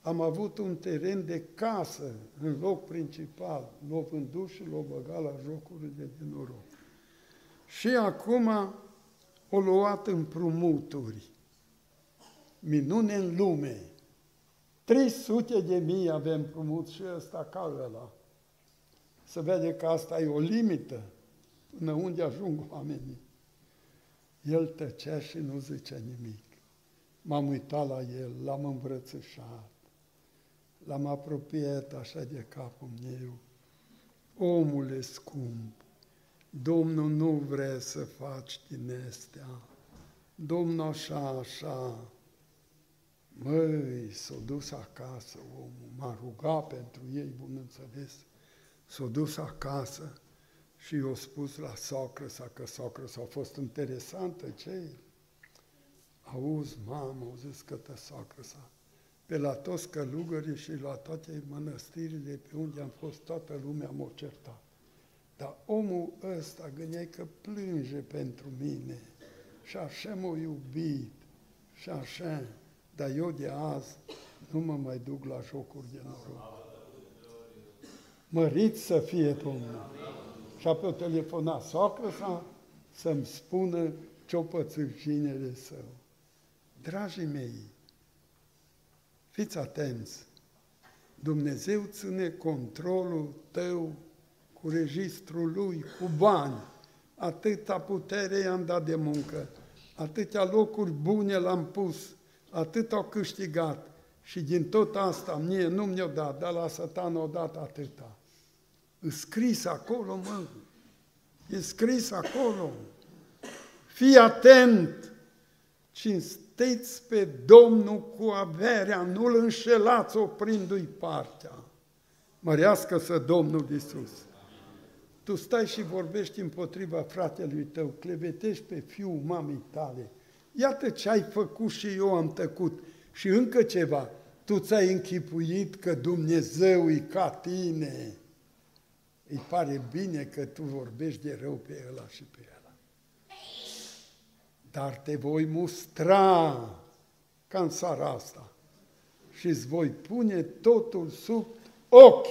A: Am avut un teren de casă în loc principal, l-au vândut și l-au băgat la jocurile de noroc. Și acum o luat împrumuturi. Minune în lume. 300 de mii avem împrumut și ăsta ca ăla să vede că asta e o limită până unde ajung oamenii. El tăcea și nu zicea nimic. M-am uitat la el, l-am îmbrățișat, l-am apropiat așa de capul meu. Omule scump, Domnul nu vrea să faci din astea. Domnul așa, așa. Măi, s-a dus acasă omul, m-a rugat pentru ei, bun înțeles. S-a dus acasă și i-a spus la socră sa că socră s-a fost interesantă ce Auzi, mamă, au zis că te socră sa. Pe la toți călugării și la toate mănăstirile pe unde am fost, toată lumea m-a certat. Dar omul ăsta gândea că plânge pentru mine și așa m-a iubit și așa, dar eu de azi nu mă mai duc la jocuri de noroc. Mărit să fie Domnul. Și apoi telefona soacră sa să-mi spună ce-o pățit cinele său. Dragii mei, fiți atenți, Dumnezeu ține controlul tău cu registrul lui, cu bani. Atâta putere i-am dat de muncă. atâtea locuri bune l-am pus, atât au câștigat și din tot asta mie nu mi-o dat, dar la satan o dat atâta. E scris acolo, mă, e scris acolo. Fii atent, cinstiți pe Domnul cu averea, nu-L înșelați oprindu-i partea. Mărească să Domnul Isus. Tu stai și vorbești împotriva fratelui tău, clevetești pe fiul mamei tale. Iată ce ai făcut și eu am tăcut. Și încă ceva, tu ți-ai închipuit că Dumnezeu e ca tine. Îi pare bine că tu vorbești de rău pe ăla și pe ăla. Dar te voi mustra ca în seara asta și îți voi pune totul sub ochi.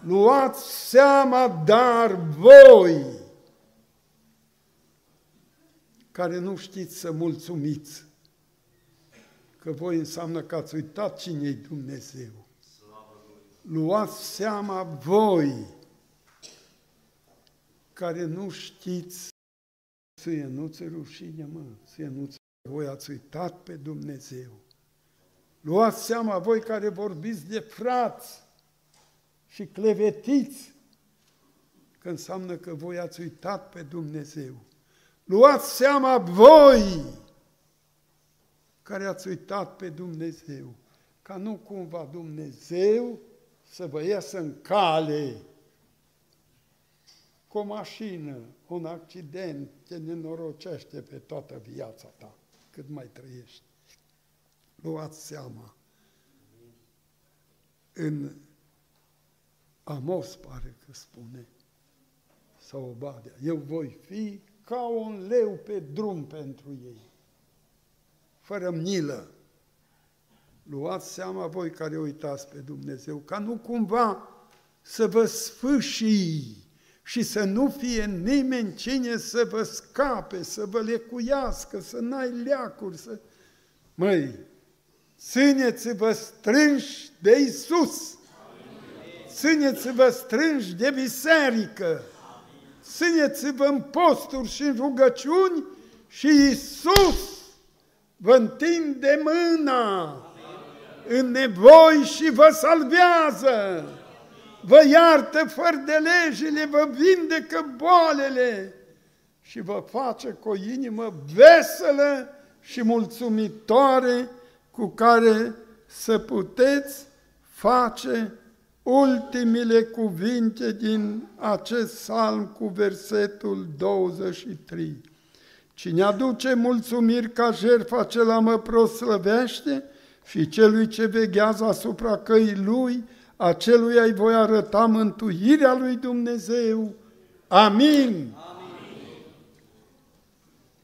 A: Luați seama, dar voi, care nu știți să mulțumiți, că voi înseamnă că ați uitat cine e Dumnezeu. Luați seama voi, care nu știți să nu-ți rușine, mă, să nu voi ați uitat pe Dumnezeu. Luați seama voi care vorbiți de frați și clevetiți, că înseamnă că voi ați uitat pe Dumnezeu. Luați seama voi care ați uitat pe Dumnezeu, ca nu cumva Dumnezeu să vă iasă în cale cu o mașină, un accident te nenorocește pe toată viața ta, cât mai trăiești. Luați seama. În Amos pare că spune, sau Obadea, eu voi fi ca un leu pe drum pentru ei, fără milă. Luați seama voi care uitați pe Dumnezeu, ca nu cumva să vă sfâșii și să nu fie nimeni cine să vă scape, să vă lecuiască, să n-ai leacuri, să... Măi, țineți-vă strânși de Isus. Țineți-vă strânși de biserică. Țineți-vă în posturi și în rugăciuni și Isus vă întinde mâna în nevoi și vă salvează vă iartă fără de legile, vă vindecă boalele și vă face cu o inimă veselă și mulțumitoare cu care să puteți face ultimile cuvinte din acest psalm cu versetul 23. Cine aduce mulțumiri ca jertfa acela mă proslăvește și celui ce veghează asupra căii lui, acelui îi voi arăta mântuirea lui Dumnezeu. Amin. Amin.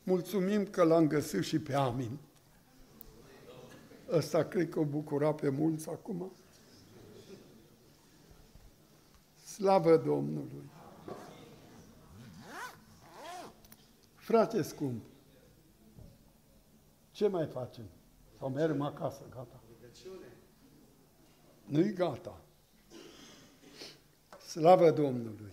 A: Mulțumim că l-am găsit și pe Amin. Ăsta cred că o bucura pe mulți acum. Slavă Domnului! Frate scump, ce mai facem? Sau mergem acasă, gata? Nu-i gata. Slavă Domnului!